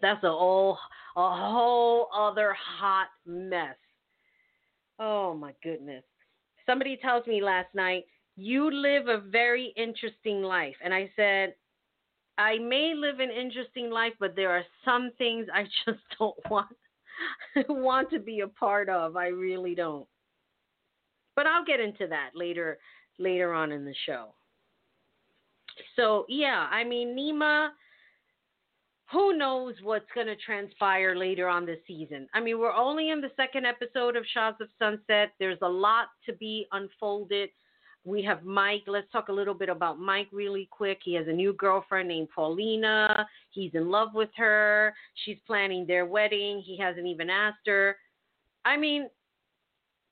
That's a whole a whole other hot mess. Oh my goodness. Somebody tells me last night, you live a very interesting life. And I said, I may live an interesting life, but there are some things I just don't want want to be a part of. I really don't. But I'll get into that later later on in the show. So, yeah, I mean, Nima, who knows what's going to transpire later on this season. I mean, we're only in the second episode of Shahs of Sunset. There's a lot to be unfolded. We have Mike. Let's talk a little bit about Mike really quick. He has a new girlfriend named Paulina. He's in love with her. She's planning their wedding. He hasn't even asked her. I mean,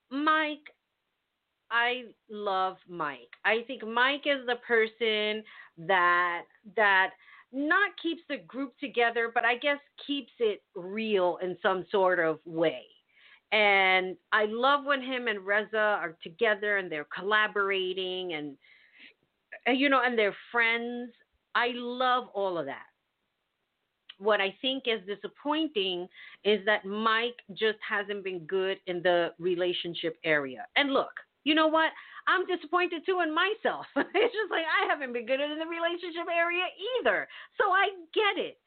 Mike, I love Mike. I think Mike is the person that that not keeps the group together, but I guess keeps it real in some sort of way. And I love when him and Reza are together and they're collaborating and, you know, and they're friends. I love all of that. What I think is disappointing is that Mike just hasn't been good in the relationship area. And look, you know what? I'm disappointed too in myself. it's just like I haven't been good in the relationship area either. So I get it.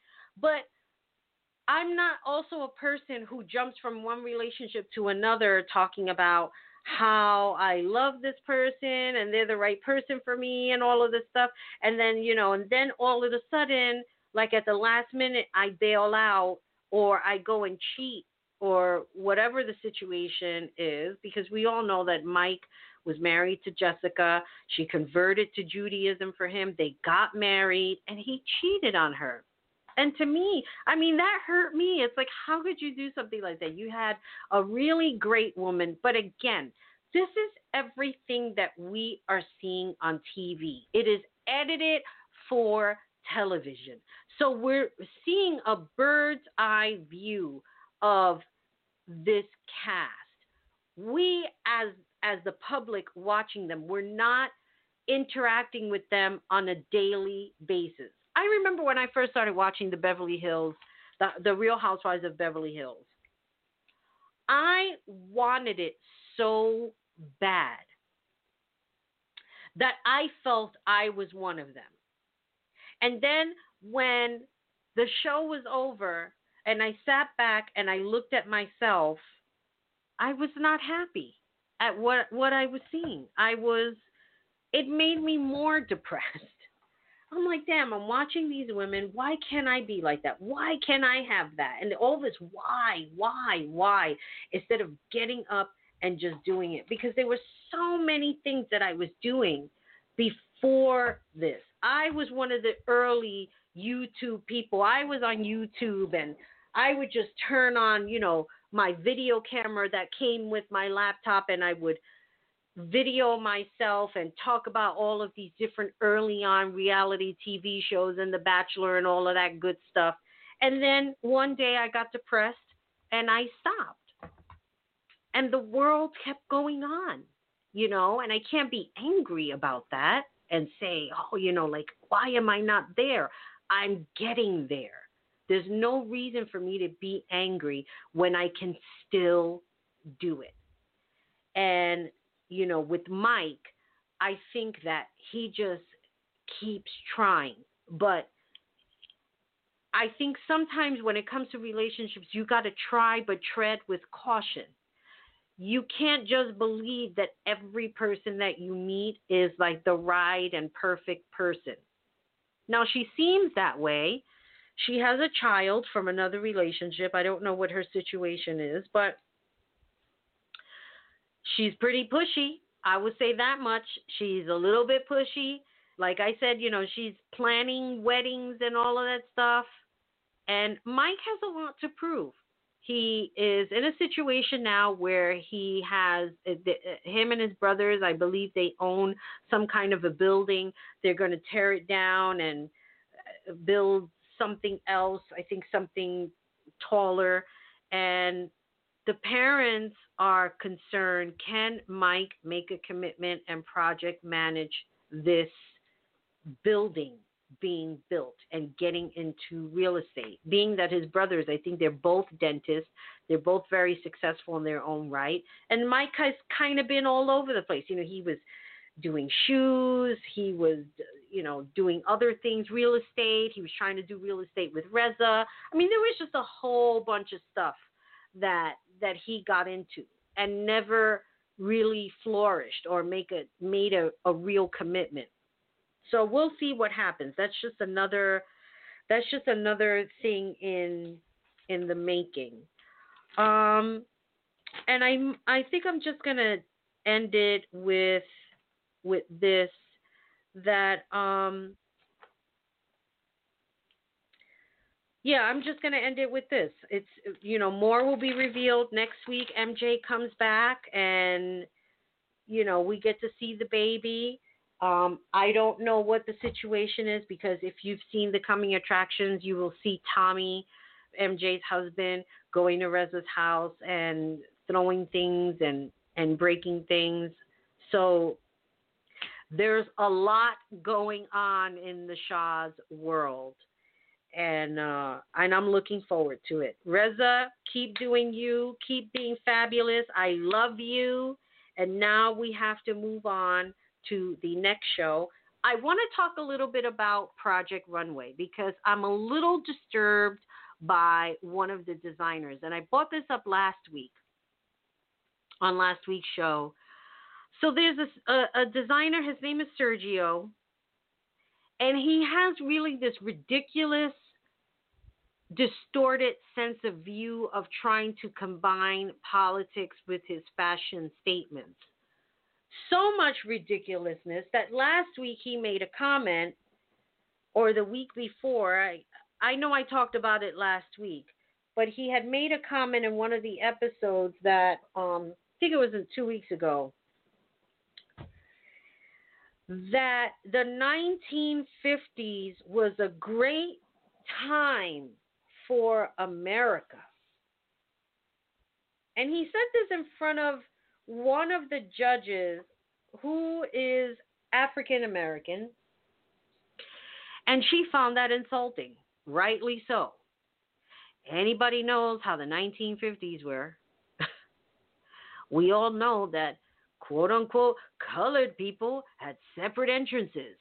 But I'm not also a person who jumps from one relationship to another talking about how I love this person and they're the right person for me and all of this stuff. And then, you know, and then all of a sudden, like at the last minute, I bail out or I go and cheat or whatever the situation is because we all know that Mike was married to Jessica. She converted to Judaism for him. They got married and he cheated on her. And to me, I mean, that hurt me. It's like, how could you do something like that? You had a really great woman. But again, this is everything that we are seeing on TV. It is edited for television. So we're seeing a bird's eye view of this cast. We as as the public watching them, we're not interacting with them on a daily basis. I remember when I first started watching the Beverly Hills, the, the Real Housewives of Beverly Hills. I wanted it so bad that I felt I was one of them. And then when the show was over and I sat back and I looked at myself, I was not happy at what what I was seeing. I was it made me more depressed. I'm like, damn, I'm watching these women. Why can't I be like that? Why can't I have that? And all this why, why, why, instead of getting up and just doing it. Because there were so many things that I was doing before this. I was one of the early YouTube people. I was on YouTube and I would just turn on, you know, my video camera that came with my laptop and I would – video myself and talk about all of these different early on reality TV shows and The Bachelor and all of that good stuff. And then one day I got depressed and I stopped. And the world kept going on, you know, and I can't be angry about that and say, oh, you know, like, why am I not there? I'm getting there. There's no reason for me to be angry when I can still do it. And you know, with Mike, I think that he just keeps trying. But I think sometimes when it comes to relationships, you got to try but tread with caution. You can't just believe that every person that you meet is like the right and perfect person. Now, she seems that way. She has a child from another relationship. I don't know what her situation is, but she's pretty pushy. I would say that much. She's a little bit pushy. Like I said, you know, she's planning weddings and all of that stuff. And Mike has a lot to prove. He is in a situation now where he has uh, uh, him and his brothers, I believe they own some kind of a building. They're going to tear it down and uh, build something else, I think something taller. And the parents are concerned can Mike make a commitment and project manage this building being built and getting into real estate? Being that his brothers, I think they're both dentists, they're both very successful in their own right. And Mike has kind of been all over the place. You know, he was doing shoes, he was, you know, doing other things, real estate. He was trying to do real estate with Reza. I mean, there was just a whole bunch of stuff that that he got into and never really flourished or make a made a, a real commitment. So we'll see what happens. That's just another that's just another thing in in the making. Um, and I I think I'm just gonna end it with with this that um yeah, I'm just going to end it with this. It's you know, more will be revealed next week. MJ comes back and you know, we get to see the baby. Um, I don't know what the situation is because if you've seen the coming attractions, you will see Tommy, MJ's husband, going to Reza's house and throwing things and and breaking things. So there's a lot going on in the Shah's world. And uh, and I'm looking forward to it. Reza, keep doing you, keep being fabulous. I love you. And now we have to move on to the next show. I want to talk a little bit about Project Runway because I'm a little disturbed by one of the designers. And I brought this up last week on last week's show. So there's a, a, a designer, his name is Sergio, and he has really this ridiculous, distorted sense of view of trying to combine politics with his fashion statements so much ridiculousness that last week he made a comment, or the week before. I, I know I talked about it last week, but he had made a comment in one of the episodes that um, I think it was two weeks ago that the 1950s was a great time for America. And he said this in front of one of the judges who is African American, and she found that insulting, rightly so. Anybody knows how the 1950s were. we all know that quote unquote colored people had separate entrances.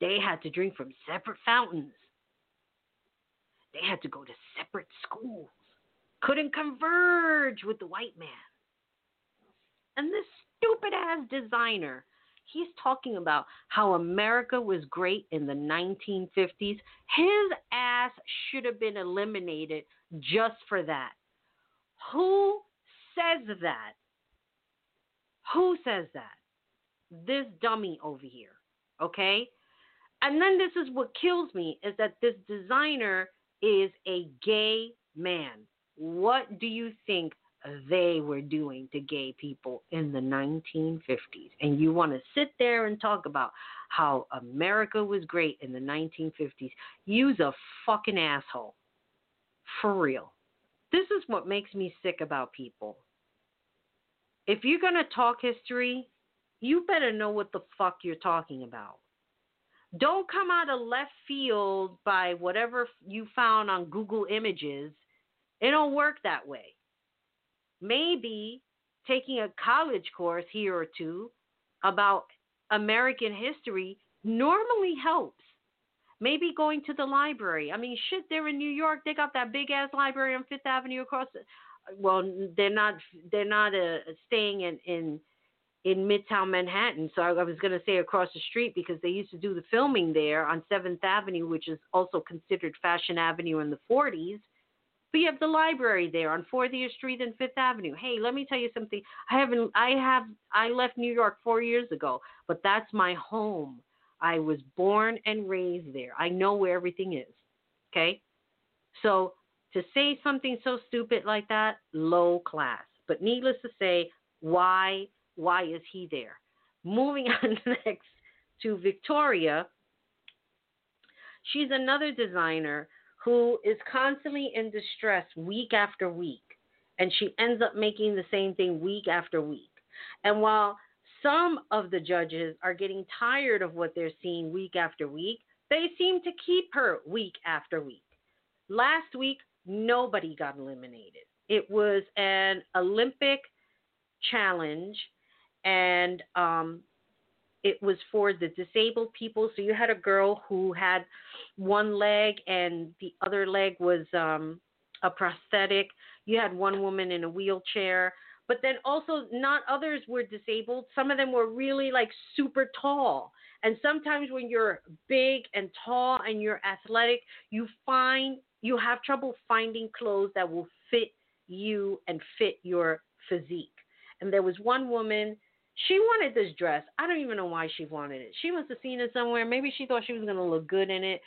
They had to drink from separate fountains. They had to go to separate schools. Couldn't converge with the white man. And this stupid ass designer, he's talking about how America was great in the 1950s. His ass should have been eliminated just for that. Who says that? Who says that? This dummy over here. Okay? And then this is what kills me is that this designer is a gay man. What do you think they were doing to gay people in the 1950s. And you want to sit there and talk about how America was great in the 1950s. Use a fucking asshole. For real. This is what makes me sick about people. If you're going to talk history, you better know what the fuck you're talking about. Don't come out of left field by whatever you found on Google Images. It don't work that way maybe taking a college course here or two about American history normally helps. Maybe going to the library. I mean, shit, they're in New York. They got that big ass library on Fifth Avenue across. The, well, they're not. They're not uh, staying in in in Midtown Manhattan. So I, I was going to say across the street because they used to do the filming there on Seventh Avenue, which is also considered Fashion Avenue in the 40s. But you have the library there on 40th Street and Fifth Avenue. Hey, let me tell you something. I haven't. I have. I left New York four years ago, but that's my home. I was born and raised there. I know where everything is. Okay, so to say something so stupid like that, low class. But needless to say, why? Why is he there? Moving on next to Victoria. She's another designer who is constantly in distress week after week. And she ends up making the same thing week after week. And while some of the judges are getting tired of what they're seeing week after week, they seem to keep her week after week. Last week, nobody got eliminated. It was an Olympic challenge, and um, it was for the disabled people. So you had a girl who had one leg and the other leg was um, a prosthetic. You had one woman in a wheelchair, but then also not others were disabled. Some of them were really like super tall. And sometimes when you're big and tall and you're athletic, you find you have trouble finding clothes that will fit you and fit your physique. And there was one woman, she wanted this dress. I don't even know why she wanted it. She must have seen it somewhere. Maybe she thought she was going to look good in it.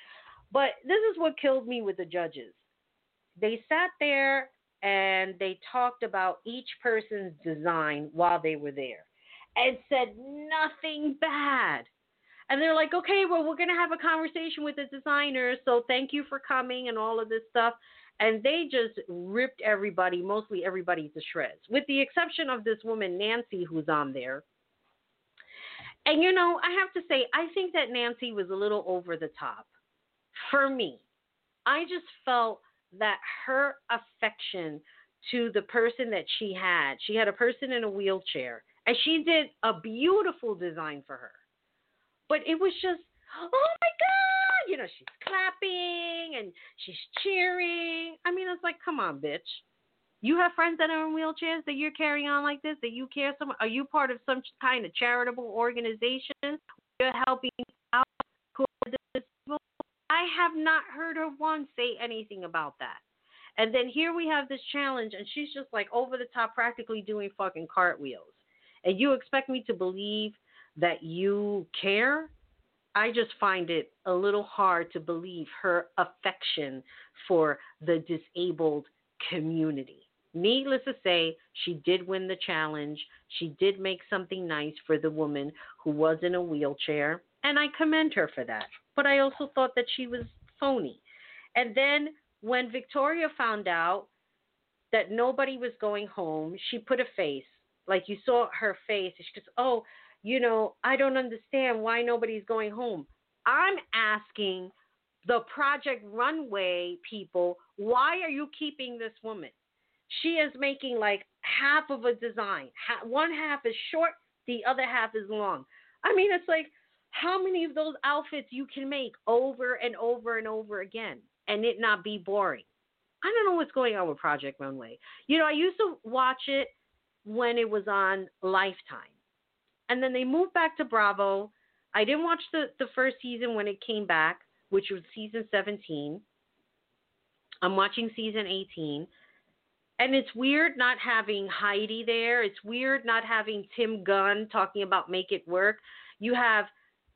But this is what killed me with the judges. They sat there and they talked about each person's design while they were there and said nothing bad. And they're like, okay, well, we're going to have a conversation with the designers. So thank you for coming and all of this stuff. And they just ripped everybody, mostly everybody, to shreds, with the exception of this woman, Nancy, who's on there. And, you know, I have to say, I think that Nancy was a little over the top for me. I just felt that her affection to the person that she had, she had a person in a wheelchair, and she did a beautiful design for her. But it was just, oh my God, you know, she's clapping and she's cheering. I mean, it's like, come on, bitch. You have friends that are in wheelchairs that you're carrying on like this, that you care so much. Are you part of some kind of charitable organization? You're helping out who are disabled? I have not heard her once say anything about that. And then here we have this challenge, and she's just like over the top, practically doing fucking cartwheels. And you expect me to believe that you care? I just find it a little hard to believe her affection for the disabled community. Needless to say, she did win the challenge. She did make something nice for the woman who was in a wheelchair, and I commend her for that but I also thought that she was phony. And then when Victoria found out that nobody was going home, she put a face. Like you saw her face. She goes, Oh, you know, I don't understand why nobody's going home. I'm asking the Project Runway people, why are you keeping this woman? She is making like half of a design. One half is short, the other half is long. I mean, it's like, how many of those outfits you can make over and over and over again and it not be boring. I don't know what's going on with Project Runway. You know, I used to watch it when it was on Lifetime. And then they moved back to Bravo. I didn't watch the, the first season when it came back, which was season 17. I'm watching season 18. And it's weird not having Heidi there. It's weird not having Tim Gunn talking about Make It Work. You have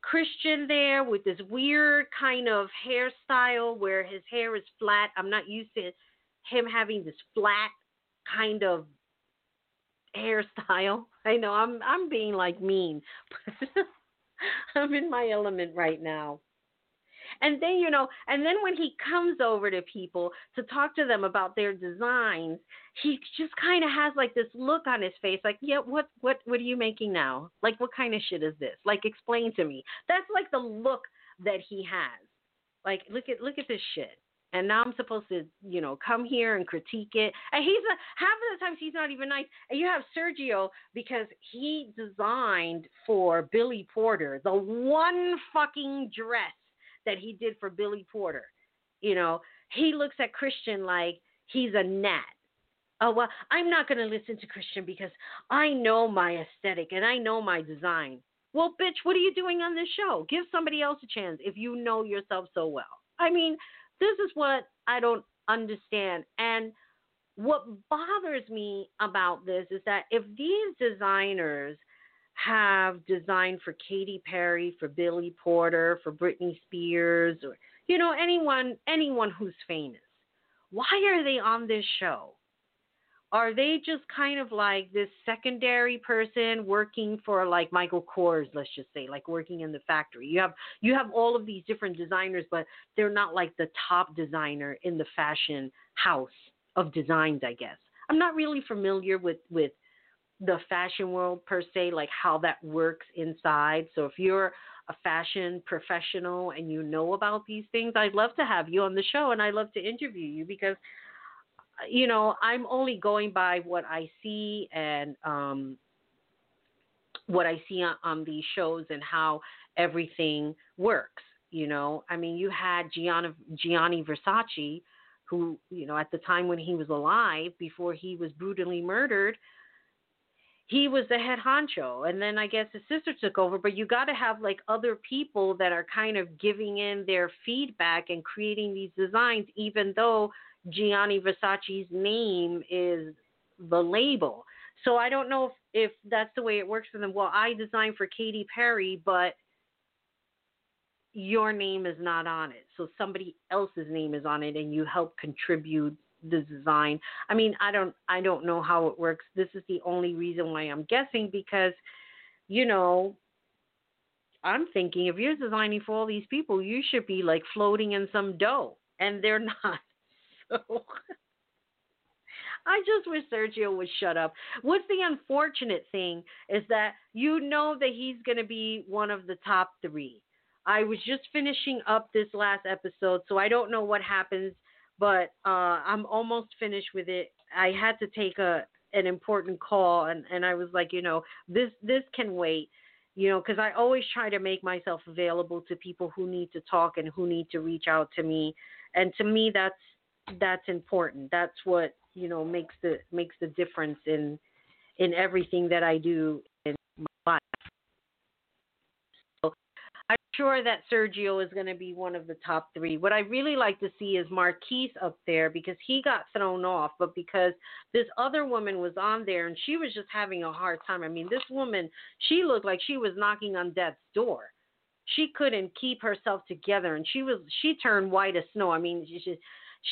Christian there with this weird kind of hairstyle where his hair is flat. I'm not used to him having this flat kind of hairstyle. I know I'm I'm being like mean, but I'm in my element right now. And then, you know, and then when he comes over to people to talk to them about their designs, he just kind of has like this look on his face like, "Yeah, what what what are you making now? Like what kind of shit is this? Like explain to me." That's like the look that he has. Like, look at look at this shit and now I'm supposed to, you know, come here and critique it. And he's a, half of the times he's not even nice. And you have Sergio because he designed for Billy Porter the one fucking dress that he did for Billy Porter. You know, he looks at Christian like he's a gnat. Oh, well, I'm not going to listen to Christian because I know my aesthetic and I know my design. Well, bitch, what are you doing on this show? Give somebody else a chance if you know yourself so well. I mean, this is what I don't understand. And what bothers me about this is that if these designers have designed for Katy Perry, for Billy Porter, for Britney Spears, or you know anyone anyone who's famous. Why are they on this show? Are they just kind of like this secondary person working for like Michael Kors, let's just say, like working in the factory? You have you have all of these different designers, but they're not like the top designer in the fashion house of designs, I guess. I'm not really familiar with with the fashion world per se, like how that works inside. So if you're a fashion professional and you know about these things, I'd love to have you on the show and I'd love to interview you because you know, I'm only going by what I see and um what I see on, on these shows and how everything works. You know, I mean, you had Gianni, Gianni Versace, who, you know, at the time when he was alive, before he was brutally murdered, he was the head honcho and then i guess his sister took over but you got to have like other people that are kind of giving in their feedback and creating these designs even though gianni versace's name is the label. So i don't know if, if that's the way it works for them. Well i designed for katy perry but your name is not on it. So somebody else's name is on it and you help contribute the design. I mean, I don't I don't know how it works. This is the only reason why I'm guessing because you know, I'm thinking if you're designing for all these people, you should be like floating in some dough and they're not. So I just wish Sergio would shut up. What's the unfortunate thing is that you know that he's going to be one of the top 3. I was just finishing up this last episode, so I don't know what happens but uh, I'm almost finished with it. I had to take a an important call, and and I was like, you know, this this can wait, you know, because I always try to make myself available to people who need to talk and who need to reach out to me, and to me that's that's important. That's what you know makes the makes the difference in in everything that I do in my life sure that Sergio is going to be one of the top three. What I really like to see is Marquise up there because he got thrown off, but because this other woman was on there and she was just having a hard time. I mean, this woman, she looked like she was knocking on death's door. She couldn't keep herself together, and she was she turned white as snow. I mean, she, she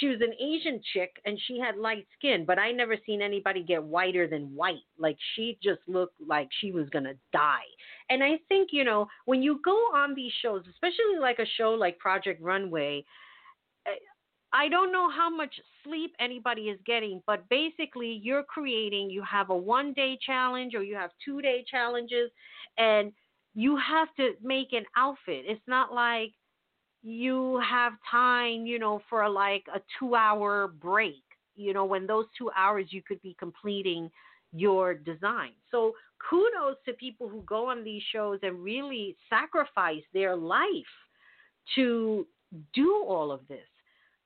was an Asian chick and she had light skin, but I never seen anybody get whiter than white. Like she just looked like she was gonna die. And I think, you know, when you go on these shows, especially like a show like Project Runway, eh, I don't know how much sleep anybody is getting, but basically you're creating, you have a one day challenge or you have two day challenges and you have to make an outfit. It's not like you have time, you know, for like a two hour break, you know, when those two hours you could be completing your design. So kudos to people who go on these shows and really sacrifice their life to do all of this.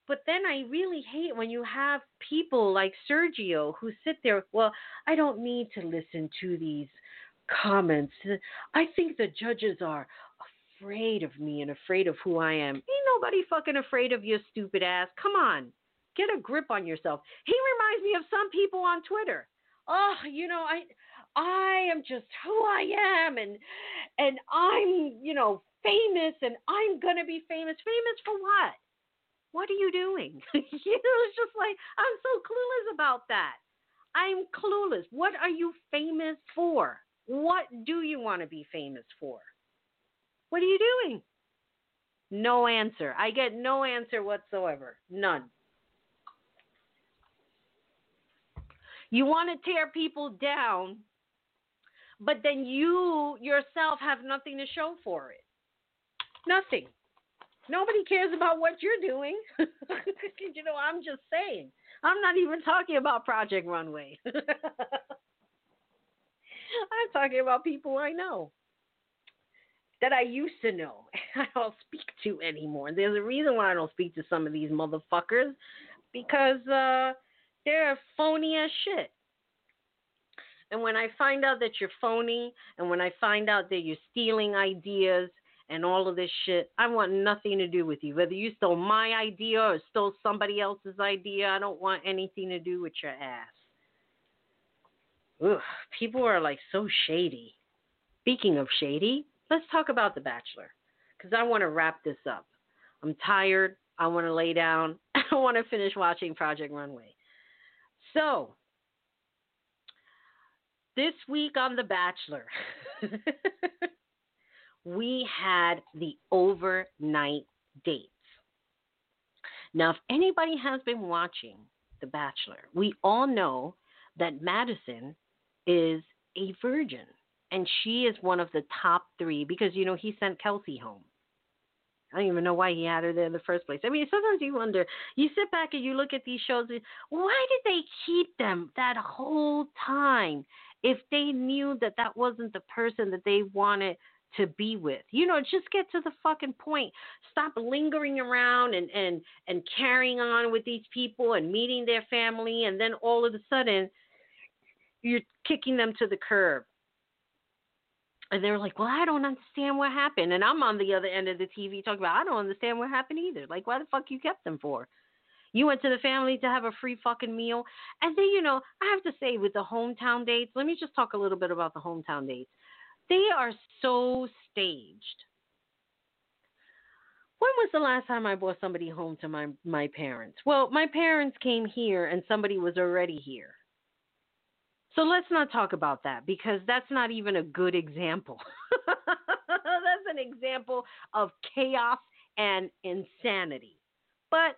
But then I really hate when you have people like Sergio who sit there, well, I don't need to listen to these comments. I think the judges are afraid of me and afraid of who I am. Ain't nobody fucking afraid of your stupid ass. Come on. Get a grip on yourself. He reminds me of some people on Twitter. Oh, you know, I I am just who I am and and I'm, you know, famous and I'm gonna be famous. Famous for what? What are you doing? you know, it's just like I'm so clueless about that. I'm clueless. What are you famous for? What do you want to be famous for? What are you doing? No answer. I get no answer whatsoever. None. You want to tear people down, but then you yourself have nothing to show for it. Nothing. Nobody cares about what you're doing. you know, I'm just saying. I'm not even talking about Project Runway. I'm talking about people I know that I used to know I don't speak to anymore. There's a reason why I don't speak to some of these motherfuckers because uh, they're phony as shit. And when I find out that you're phony, and when I find out that you're stealing ideas and all of this shit, I want nothing to do with you. Whether you stole my idea or stole somebody else's idea, I don't want anything to do with your ass. Ugh, people are like so shady. Speaking of shady, let's talk about The Bachelor because I want to wrap this up. I'm tired. I want to lay down. I want to finish watching Project Runway. So, this week on The Bachelor, we had the overnight dates. Now, if anybody has been watching The Bachelor, we all know that Madison is a virgin and she is one of the top three because you know he sent Kelsey home. I don't even know why he had her there in the first place. I mean, sometimes you wonder. You sit back and you look at these shows. And, why did they keep them that whole time if they knew that that wasn't the person that they wanted to be with? You know, just get to the fucking point. Stop lingering around and and and carrying on with these people and meeting their family, and then all of a sudden you're kicking them to the curb. And they were like, "Well, I don't understand what happened." And I'm on the other end of the TV talking about, "I don't understand what happened either. Like, why the fuck you kept them for?" You went to the family to have a free fucking meal. And then, you know, I have to say with the hometown dates, let me just talk a little bit about the hometown dates. They are so staged. When was the last time I brought somebody home to my my parents? Well, my parents came here and somebody was already here. So let's not talk about that because that's not even a good example. that's an example of chaos and insanity. But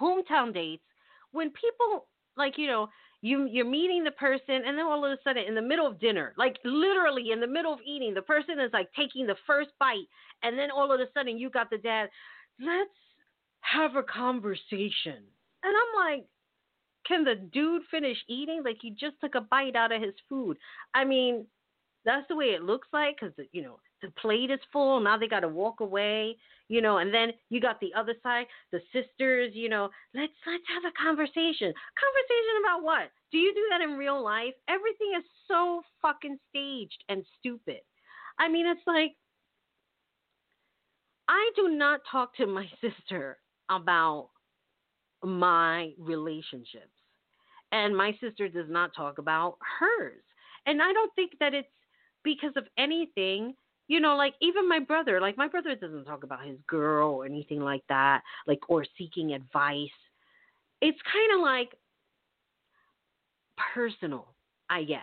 hometown dates, when people like you know you you're meeting the person and then all of a sudden in the middle of dinner, like literally in the middle of eating, the person is like taking the first bite and then all of a sudden you got the dad, let's have a conversation. And I'm like, can the dude finish eating? Like he just took a bite out of his food. I mean, that's the way it looks like because you know the plate is full. Now they got to walk away, you know, and then you got the other side, the sisters, you know, let's let's have a conversation. Conversation about what? Do you do that in real life? Everything is so fucking staged and stupid. I mean, it's like I do not talk to my sister about my relationships. And my sister does not talk about hers. And I don't think that it's because of anything you know, like even my brother, like my brother doesn't talk about his girl or anything like that, like or seeking advice. It's kind of like personal, I guess.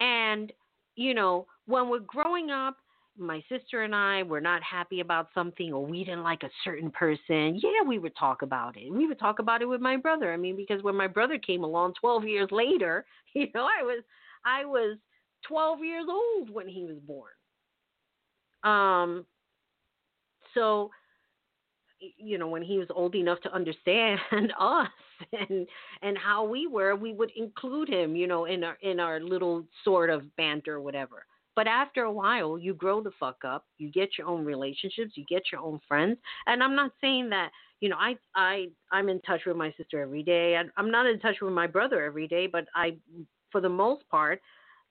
And you know, when we're growing up, my sister and I were not happy about something or we didn't like a certain person, yeah, we would talk about it. We would talk about it with my brother. I mean, because when my brother came along 12 years later, you know, I was I was 12 years old when he was born. Um, so, you know, when he was old enough to understand us and and how we were, we would include him, you know, in our in our little sort of banter whatever. But after a while, you grow the fuck up. You get your own relationships. You get your own friends. And I'm not saying that you know I I I'm in touch with my sister every day. I'm not in touch with my brother every day, but I, for the most part,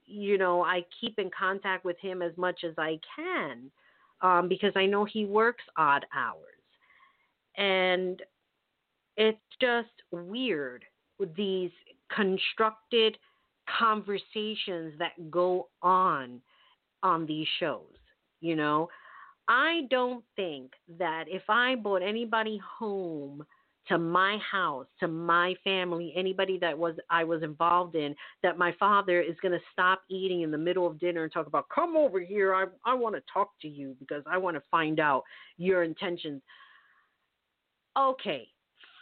you know, I keep in contact with him as much as I can um, because I know he works odd hours. And it's just weird with these constructed conversations that go on on these shows. You know, I don't think that if I brought anybody home to my house, to my family, anybody that was I was involved in, that my father is going to stop eating in the middle of dinner and talk about, "Come over here. I I want to talk to you because I want to find out your intentions." Okay,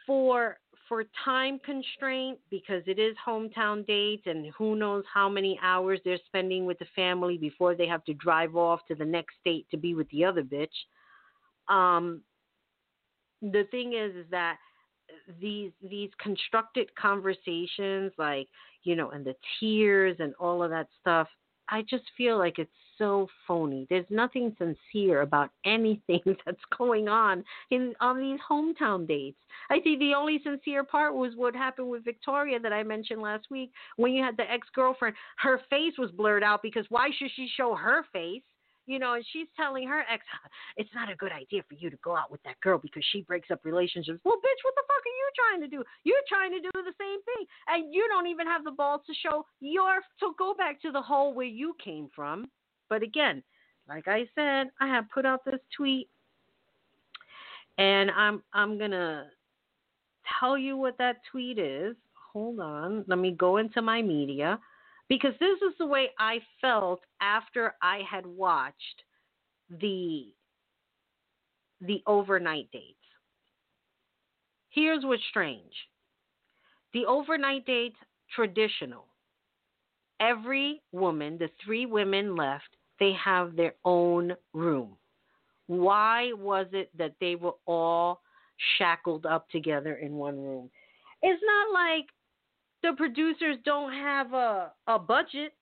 for for time constraint because it is hometown dates and who knows how many hours they're spending with the family before they have to drive off to the next state to be with the other bitch. Um, the thing is, is that these these constructed conversations like you know and the tears and all of that stuff i just feel like it's so phony there's nothing sincere about anything that's going on in on these hometown dates i think the only sincere part was what happened with victoria that i mentioned last week when you had the ex-girlfriend her face was blurred out because why should she show her face you know, and she's telling her ex, it's not a good idea for you to go out with that girl because she breaks up relationships. Well, bitch, what the fuck are you trying to do? You're trying to do the same thing, and you don't even have the balls to show your to go back to the hole where you came from. But again, like I said, I have put out this tweet, and I'm I'm gonna tell you what that tweet is. Hold on, let me go into my media because this is the way I felt after I had watched the the overnight dates. Here's what's strange. The overnight dates traditional. Every woman, the three women left, they have their own room. Why was it that they were all shackled up together in one room? It's not like the producers don't have a, a budget,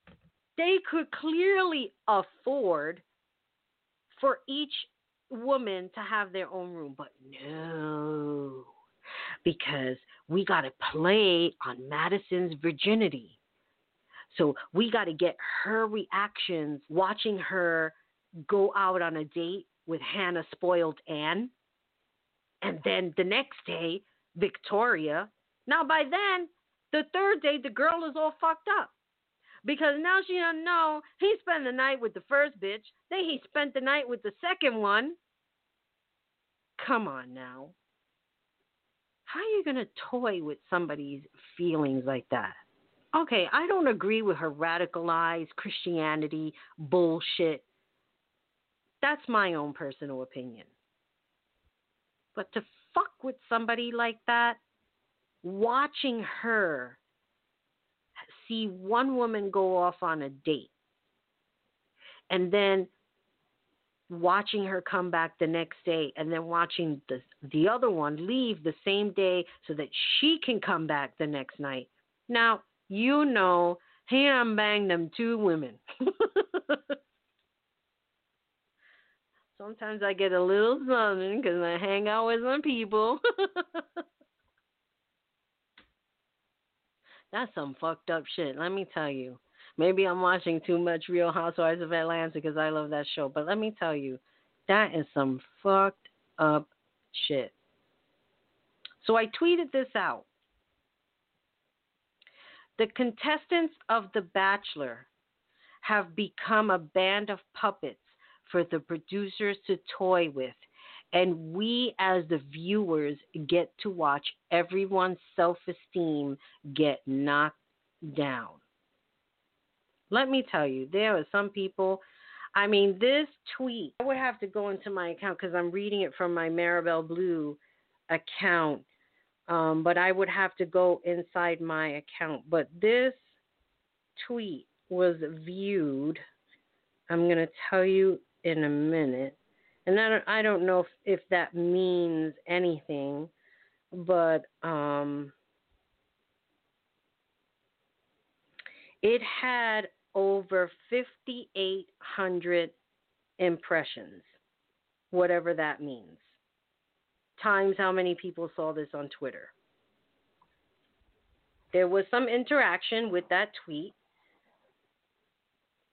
they could clearly afford for each woman to have their own room. But no, because we got to play on Madison's virginity. So we got to get her reactions watching her go out on a date with Hannah Spoiled Ann. And then the next day, Victoria. Now, by then, the third day, the girl is all fucked up. Because now she doesn't know he spent the night with the first bitch, then he spent the night with the second one. Come on now. How are you going to toy with somebody's feelings like that? Okay, I don't agree with her radicalized Christianity bullshit. That's my own personal opinion. But to fuck with somebody like that, watching her see one woman go off on a date and then watching her come back the next day and then watching the the other one leave the same day so that she can come back the next night. Now, you know, he done banged them two women. Sometimes I get a little something because I hang out with some people. That's some fucked up shit. Let me tell you. Maybe I'm watching too much Real Housewives of Atlanta because I love that show. But let me tell you, that is some fucked up shit. So I tweeted this out. The contestants of The Bachelor have become a band of puppets for the producers to toy with. And we, as the viewers, get to watch everyone's self esteem get knocked down. Let me tell you, there are some people. I mean, this tweet, I would have to go into my account because I'm reading it from my Marabelle Blue account. Um, but I would have to go inside my account. But this tweet was viewed. I'm going to tell you in a minute. And I don't, I don't know if, if that means anything, but um, it had over 5,800 impressions, whatever that means, times how many people saw this on Twitter. There was some interaction with that tweet.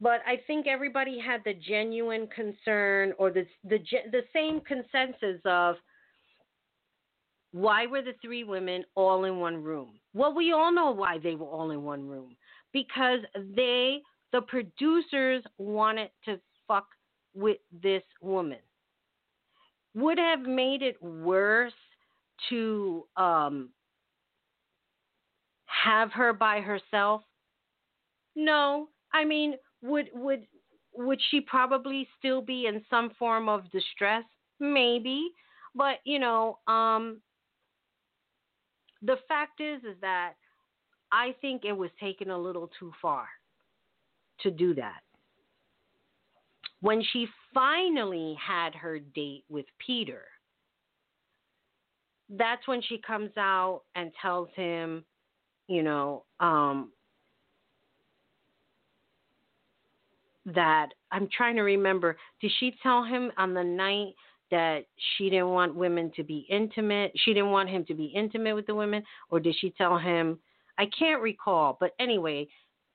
But I think everybody had the genuine concern or the the the same consensus of why were the three women all in one room? Well, we all know why they were all in one room because they the producers wanted to fuck with this woman. Would have made it worse to um have her by herself? No. I mean, would would would she probably still be in some form of distress? Maybe, but you know, um, the fact is is that I think it was taken a little too far to do that. When she finally had her date with Peter, that's when she comes out and tells him, you know, um, that I'm trying to remember. Did she tell him on the night that she didn't want women to be intimate? She didn't want him to be intimate with the women, or did she tell him? I can't recall, but anyway,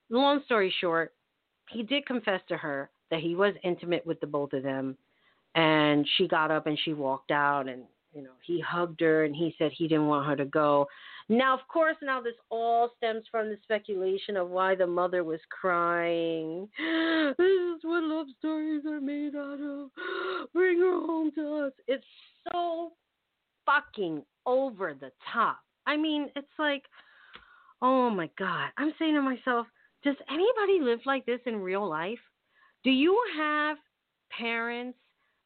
long story short, he did confess to her that he was intimate with the both of them, and she got up and she walked out, and you know he hugged her and he said he didn't want her to go now, of course, now this all stems from the speculation of why the mother was crying. This is what love stories are made out of. Bring her home to us. It's so fucking over the top. I mean, it's like, oh my God. I'm saying to myself, does anybody live like this in real life? Do you have parents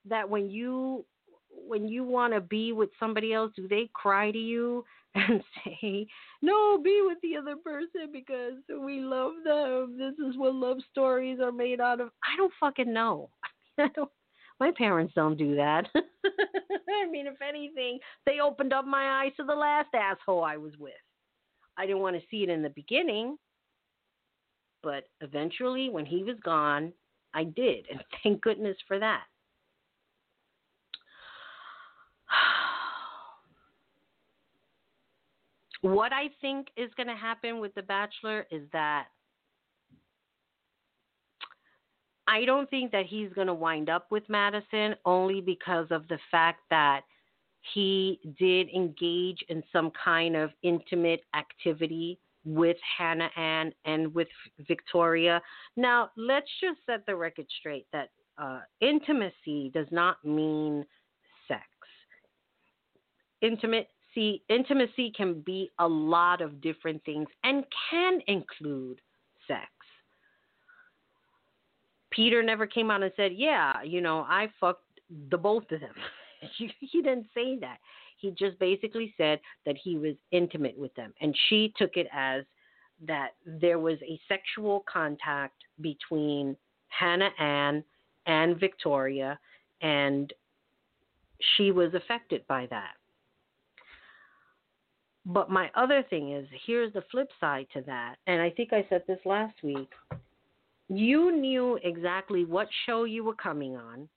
that when you when you want to be with somebody else, do they cry to you and say, no, be with the other person because we love them. This is what love stories are made out of. I don't fucking know. I don't. My parents don't do that. I mean, if anything, they opened up my eyes to the last asshole I was with. I didn't want to see it in the beginning, but eventually, when he was gone, I did, and thank goodness for that. What I think is going to happen with The Bachelor is that I don't think that he's going to wind up with Madison only because of the fact that he did engage in some kind of intimate activity with Hannah Ann and with Victoria. Now, let's just set the record straight that uh, intimacy does not mean sex. Intimacy, intimacy can be a lot of different things and can include sex. Peter never came out and said, "Yeah, you know, I fucked the both of them." he didn't say that. He just basically said that he was intimate with them, and she took it as that there was a sexual contact between Hannah Ann and Victoria, and she was affected by that. But my other thing is here's the flip side to that, and I think I said this last week. You knew exactly what show you were coming on.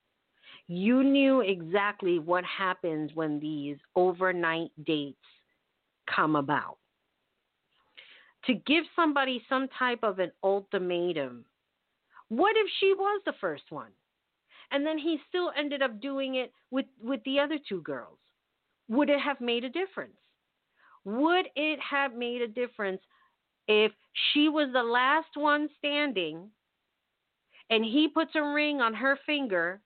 You knew exactly what happens when these overnight dates come about. To give somebody some type of an ultimatum, what if she was the first one? And then he still ended up doing it with, with the other two girls. Would it have made a difference? Would it have made a difference if she was the last one standing and he puts a ring on her finger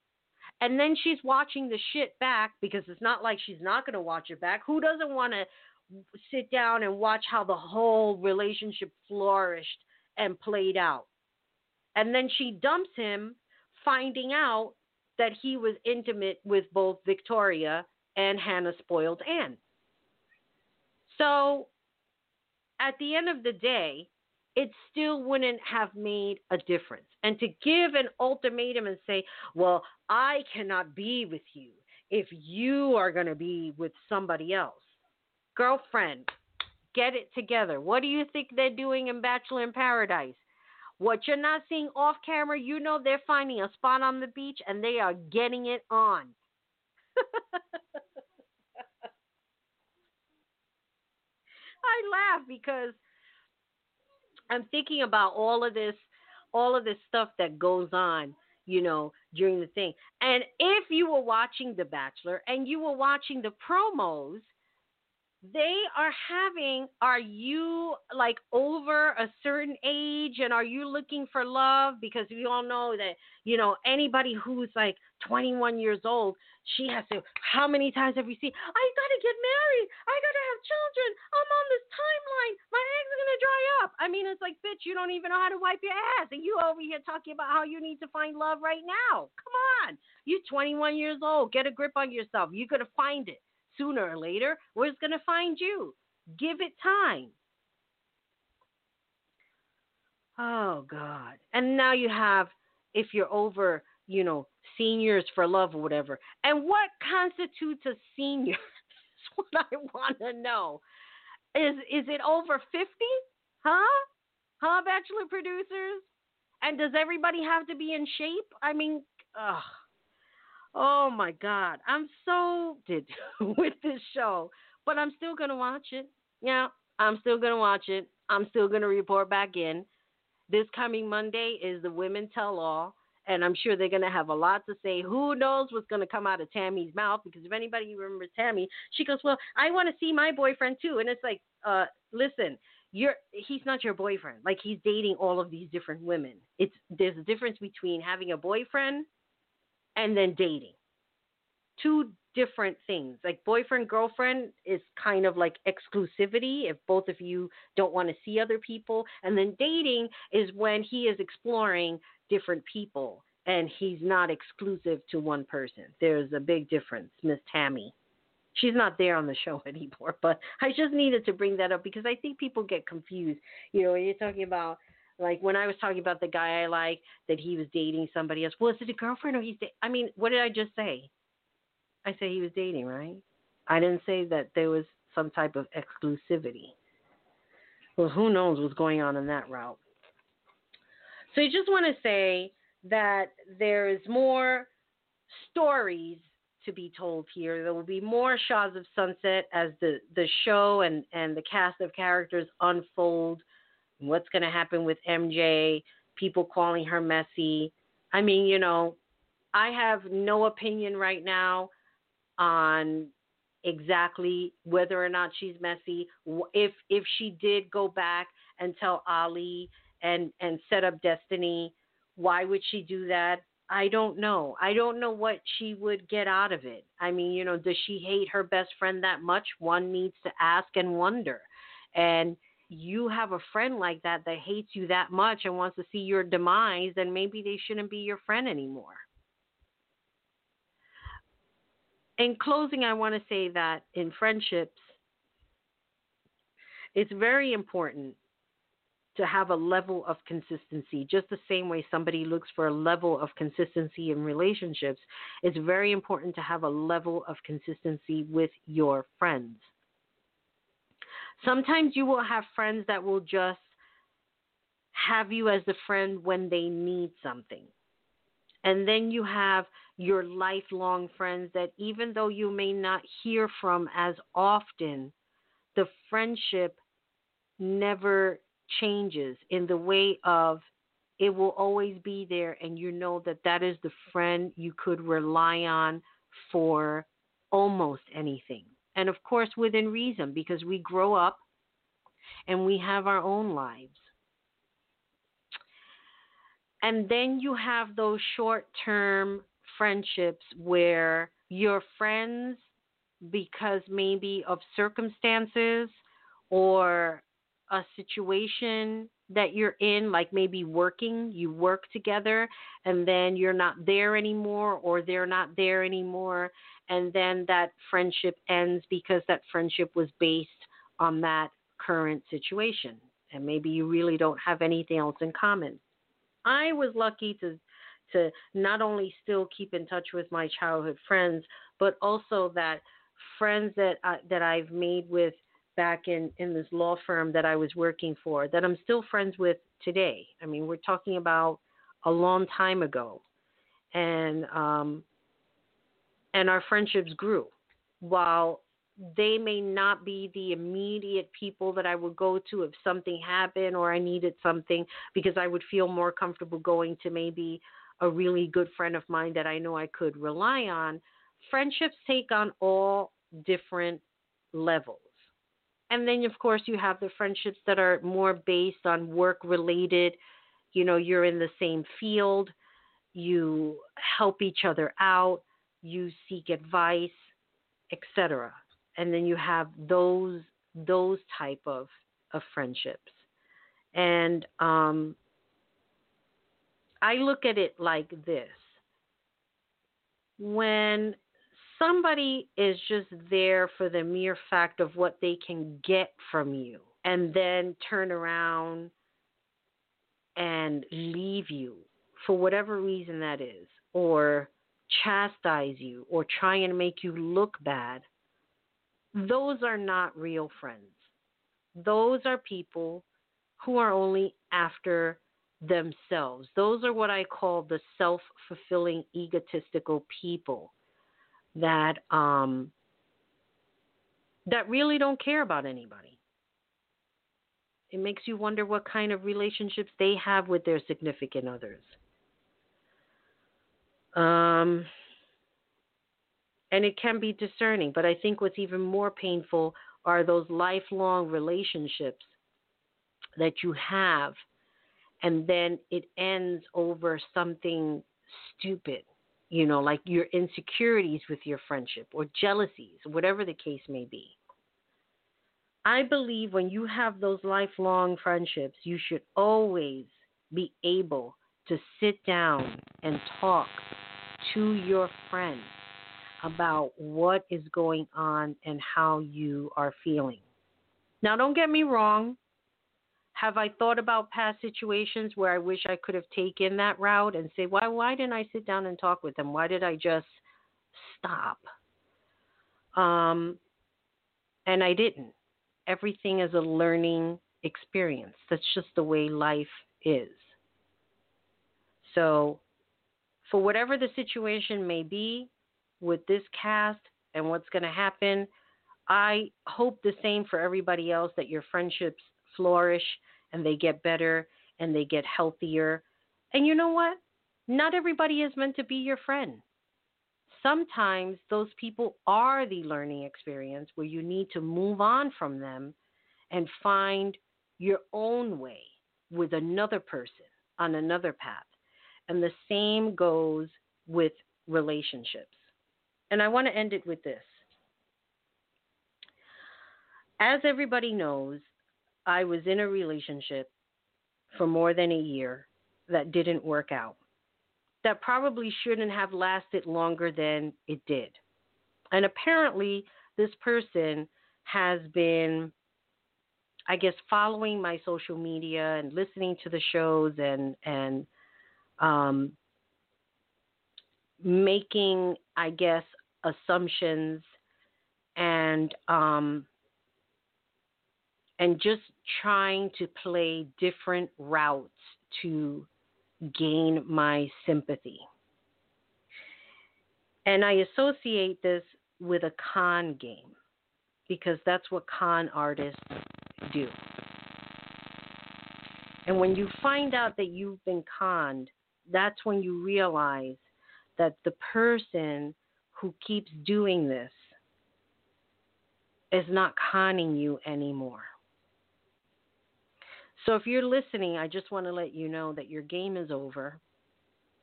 and then she's watching the shit back because it's not like she's not going to watch it back. Who doesn't want to sit down and watch how the whole relationship flourished and played out? And then she dumps him, finding out that he was intimate with both Victoria and Hannah Spoiled Ann. So at the end of the day, it still wouldn't have made a difference. And to give an ultimatum and say, well, I cannot be with you if you are going to be with somebody else. Girlfriend, get it together. What do you think they're doing in Bachelor in Paradise? What you're not seeing off camera, you know they're finding a spot on the beach and they are getting it on. I laugh because I'm thinking about all of this, all of this stuff that goes on, you know, during the thing. And if you were watching The Bachelor and you were watching the promos, they are having are you like over a certain age and are you looking for love? Because we all know that you know anybody who's like 21 years old she has to how many times have we seen i gotta get married. I gotta have children. I'm on this timeline. My eggs are gonna dry up. I mean it's like bitch you don't even know how to wipe your ass and you over here talking about how you need to find love right now. Come on. You're 21 years old. Get a grip on yourself. You're gonna find it sooner or later, where's going to find you? Give it time. Oh, God. And now you have, if you're over, you know, seniors for love or whatever. And what constitutes a senior? That's what I want to know. Is is it over 50? Huh? Huh, bachelor producers? And does everybody have to be in shape? I mean, ugh. Oh my God, I'm so did with this show, but I'm still gonna watch it. Yeah, I'm still gonna watch it. I'm still gonna report back in. This coming Monday is the Women Tell All, and I'm sure they're gonna have a lot to say. Who knows what's gonna come out of Tammy's mouth? Because if anybody remembers Tammy, she goes, "Well, I want to see my boyfriend too," and it's like, uh, listen, you're he's not your boyfriend. Like he's dating all of these different women. It's there's a difference between having a boyfriend and then dating. Two different things. Like boyfriend girlfriend is kind of like exclusivity if both of you don't want to see other people, and then dating is when he is exploring different people and he's not exclusive to one person. There's a big difference, Miss Tammy. She's not there on the show anymore, but I just needed to bring that up because I think people get confused. You know, when you're talking about like when I was talking about the guy I like that he was dating somebody else. Was it a girlfriend or he's? Da- I mean, what did I just say? I said he was dating, right? I didn't say that there was some type of exclusivity. Well, who knows what's going on in that route. So I just want to say that there is more stories to be told here. There will be more Shahs of Sunset as the, the show and, and the cast of characters unfold what's going to happen with MJ, people calling her messy, I mean, you know, I have no opinion right now on exactly whether or not she's messy. If if she did go back and tell Ali and and set up Destiney, why would she do that? I don't know. I don't know what she would get out of it. I mean, you know, does she hate her best friend that much? One needs to ask and wonder. And you have a friend like that that hates you that much and wants to see your demise, then maybe they shouldn't be your friend anymore. In closing, I want to say that in friendships, it's very important to have a level of consistency, just the same way somebody looks for a level of consistency in relationships. It's very important to have a level of consistency with your friends. Sometimes you will have friends that will just have you as a friend when they need something. And then you have your lifelong friends that even though you may not hear from as often, the friendship never changes in the way of it will always be there and you know that that is the friend you could rely on for almost anything and of course within reason because we grow up and we have our own lives. And then you have those short term friendships where your friends because maybe of circumstances or a situation that you're in, like maybe working, you work together, and then you're not there anymore, or they're not there anymore, and then that friendship ends because that friendship was based on that current situation, and maybe you really don't have anything else in common. I was lucky to to not only still keep in touch with my childhood friends, but also that friends that I, that I've made with back in in this law firm that I was working for that I'm still friends with today. I mean, we're talking about a long time ago, and um, and our friendships grew. While they may not be the immediate people that I would go to if something happened or I needed something, because I would feel more comfortable going to maybe a really good friend of mine that I know I could rely on. Friendships take on all different levels and then of course you have the friendships that are more based on work related you know you're in the same field you help each other out you seek advice etc and then you have those those type of of friendships. And um i look at it like this. When somebody is just there for the mere fact of what they can get from you and then turn around and leave you for whatever reason that is, or chastise you, or try and make you look bad, those are not real friends. Those are people who are only after themselves. Those are what I call the self fulfilling, egotistical people that um, that really don't care about anybody. It makes you wonder what kind of relationships they have with their significant others. Um, and it can be discerning, but I think what's even more painful are those lifelong relationships that you have, and then it ends over something stupid you know, like your insecurities with your friendship or jealousies, whatever the case may be. I believe when you have those lifelong friendships, you should always be able to sit down and talk to your friend about what is going on and how you are feeling. Now, don't get me wrong, have I thought about past situations where I wish I could have taken that route and say, why why didn't I sit down and talk with them? Why did I just stop? Um, and I didn't. Everything is a learning experience. That's just the way life is. So, for whatever the situation may be with this cast and what's going to happen, I hope the same for everybody else that your friendships flourish and they get better and they get healthier. And you know what? not everybody is meant to be your friend. Sometimes those people are the learning experience where you need to move on from them and find your own way with another person on another path. And the same goes with relationships. And I want to end it with this. As everybody knows, I was in a relationship for more than a year that didn't work out. That probably shouldn't have lasted longer than it did. And apparently, this person has been, I guess, following my social media and listening to the shows and and um, making, I guess, assumptions and um, and just trying to play different routes to gain my sympathy. And I associate this with a con game because that's what con artists do. And when you find out that you've been conned, that's when you realize that the person who keeps doing this is not conning you anymore. So if you're listening, I just want to let you know that your game is over.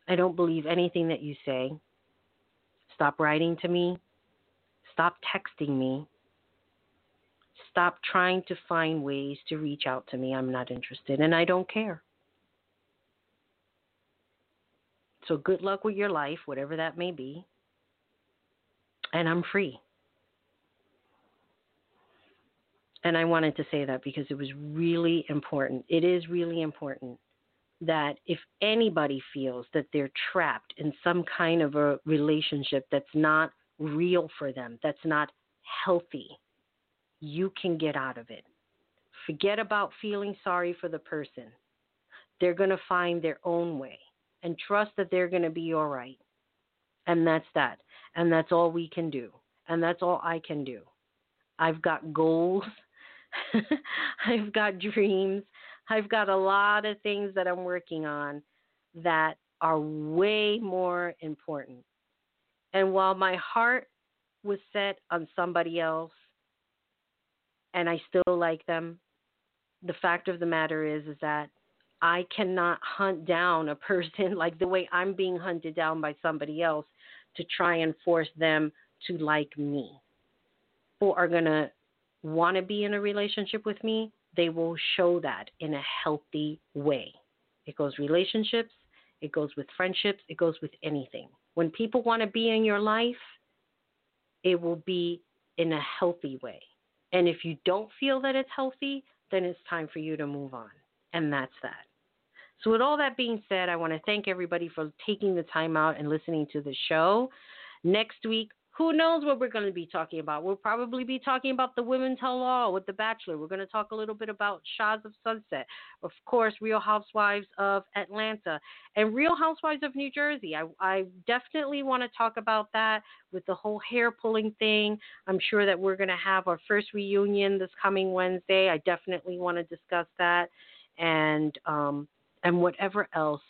I don't believe anything that you say. Stop writing to me. Stop texting me. Stop trying to find ways to reach out to me. I'm not interested and I don't care. So good luck with your life, whatever that may be. And I'm free. And I wanted to say that because it was really important. It is really important that if anybody feels that they're trapped in some kind of a relationship that's not real for them, that's not healthy, you can get out of it. Forget about feeling sorry for the person. They're going to find their own way and trust that they're going to be all right. And that's that. And that's all we can do. And that's all I can do. I've got goals I've got dreams. I've got a lot of things that I'm working on that are way more important. And while my heart was set on somebody else and I still like them, the fact of the matter is is that I cannot hunt down a person like the way I'm being hunted down by somebody else to try and force them to like me. People are going to want to be in a relationship with me, they will show that in a healthy way. It goes relationships, it goes with friendships, it goes with anything. When people want to be in your life, it will be in a healthy way. And if you don't feel that it's healthy, then it's time for you to move on. And that's that. So, with all that being said, I want to thank everybody for taking the time out and listening to the show. Next week, who knows what we're going to be talking about? We'll probably be talking about the Women Tell All with The Bachelor. We're going to talk a little bit about Shahs of Sunset. Of course, Real Housewives of Atlanta and Real Housewives of New Jersey. I, I definitely want to talk about that with the whole hair pulling thing. I'm sure that we're going to have our first reunion this coming Wednesday. I definitely want to discuss that and um, and whatever else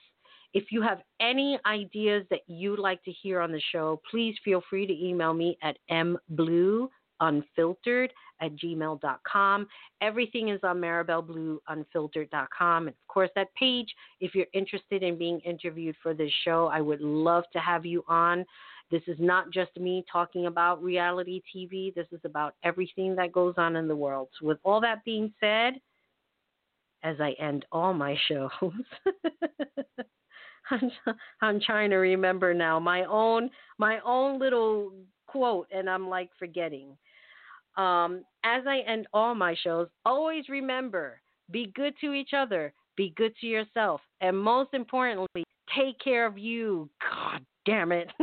if you have any ideas that you'd like to hear on the show, please feel free to email me at mblueunfiltered at gmail.com. Everything is on marabelleblueunfiltered.com. And of course, that page, if you're interested in being interviewed for this show, I would love to have you on. This is not just me talking about reality TV, this is about everything that goes on in the world. So, with all that being said, as I end all my shows, I'm, trying to remember now my own my own little quote, and I'm like forgetting. Um, as I end all my shows, always remember: be good to each other, be good to yourself, and most importantly, take care of you. God damn it.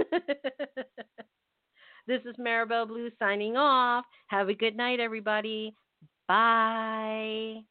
this is Marabelle Blue signing off. Have a good night, everybody. Bye.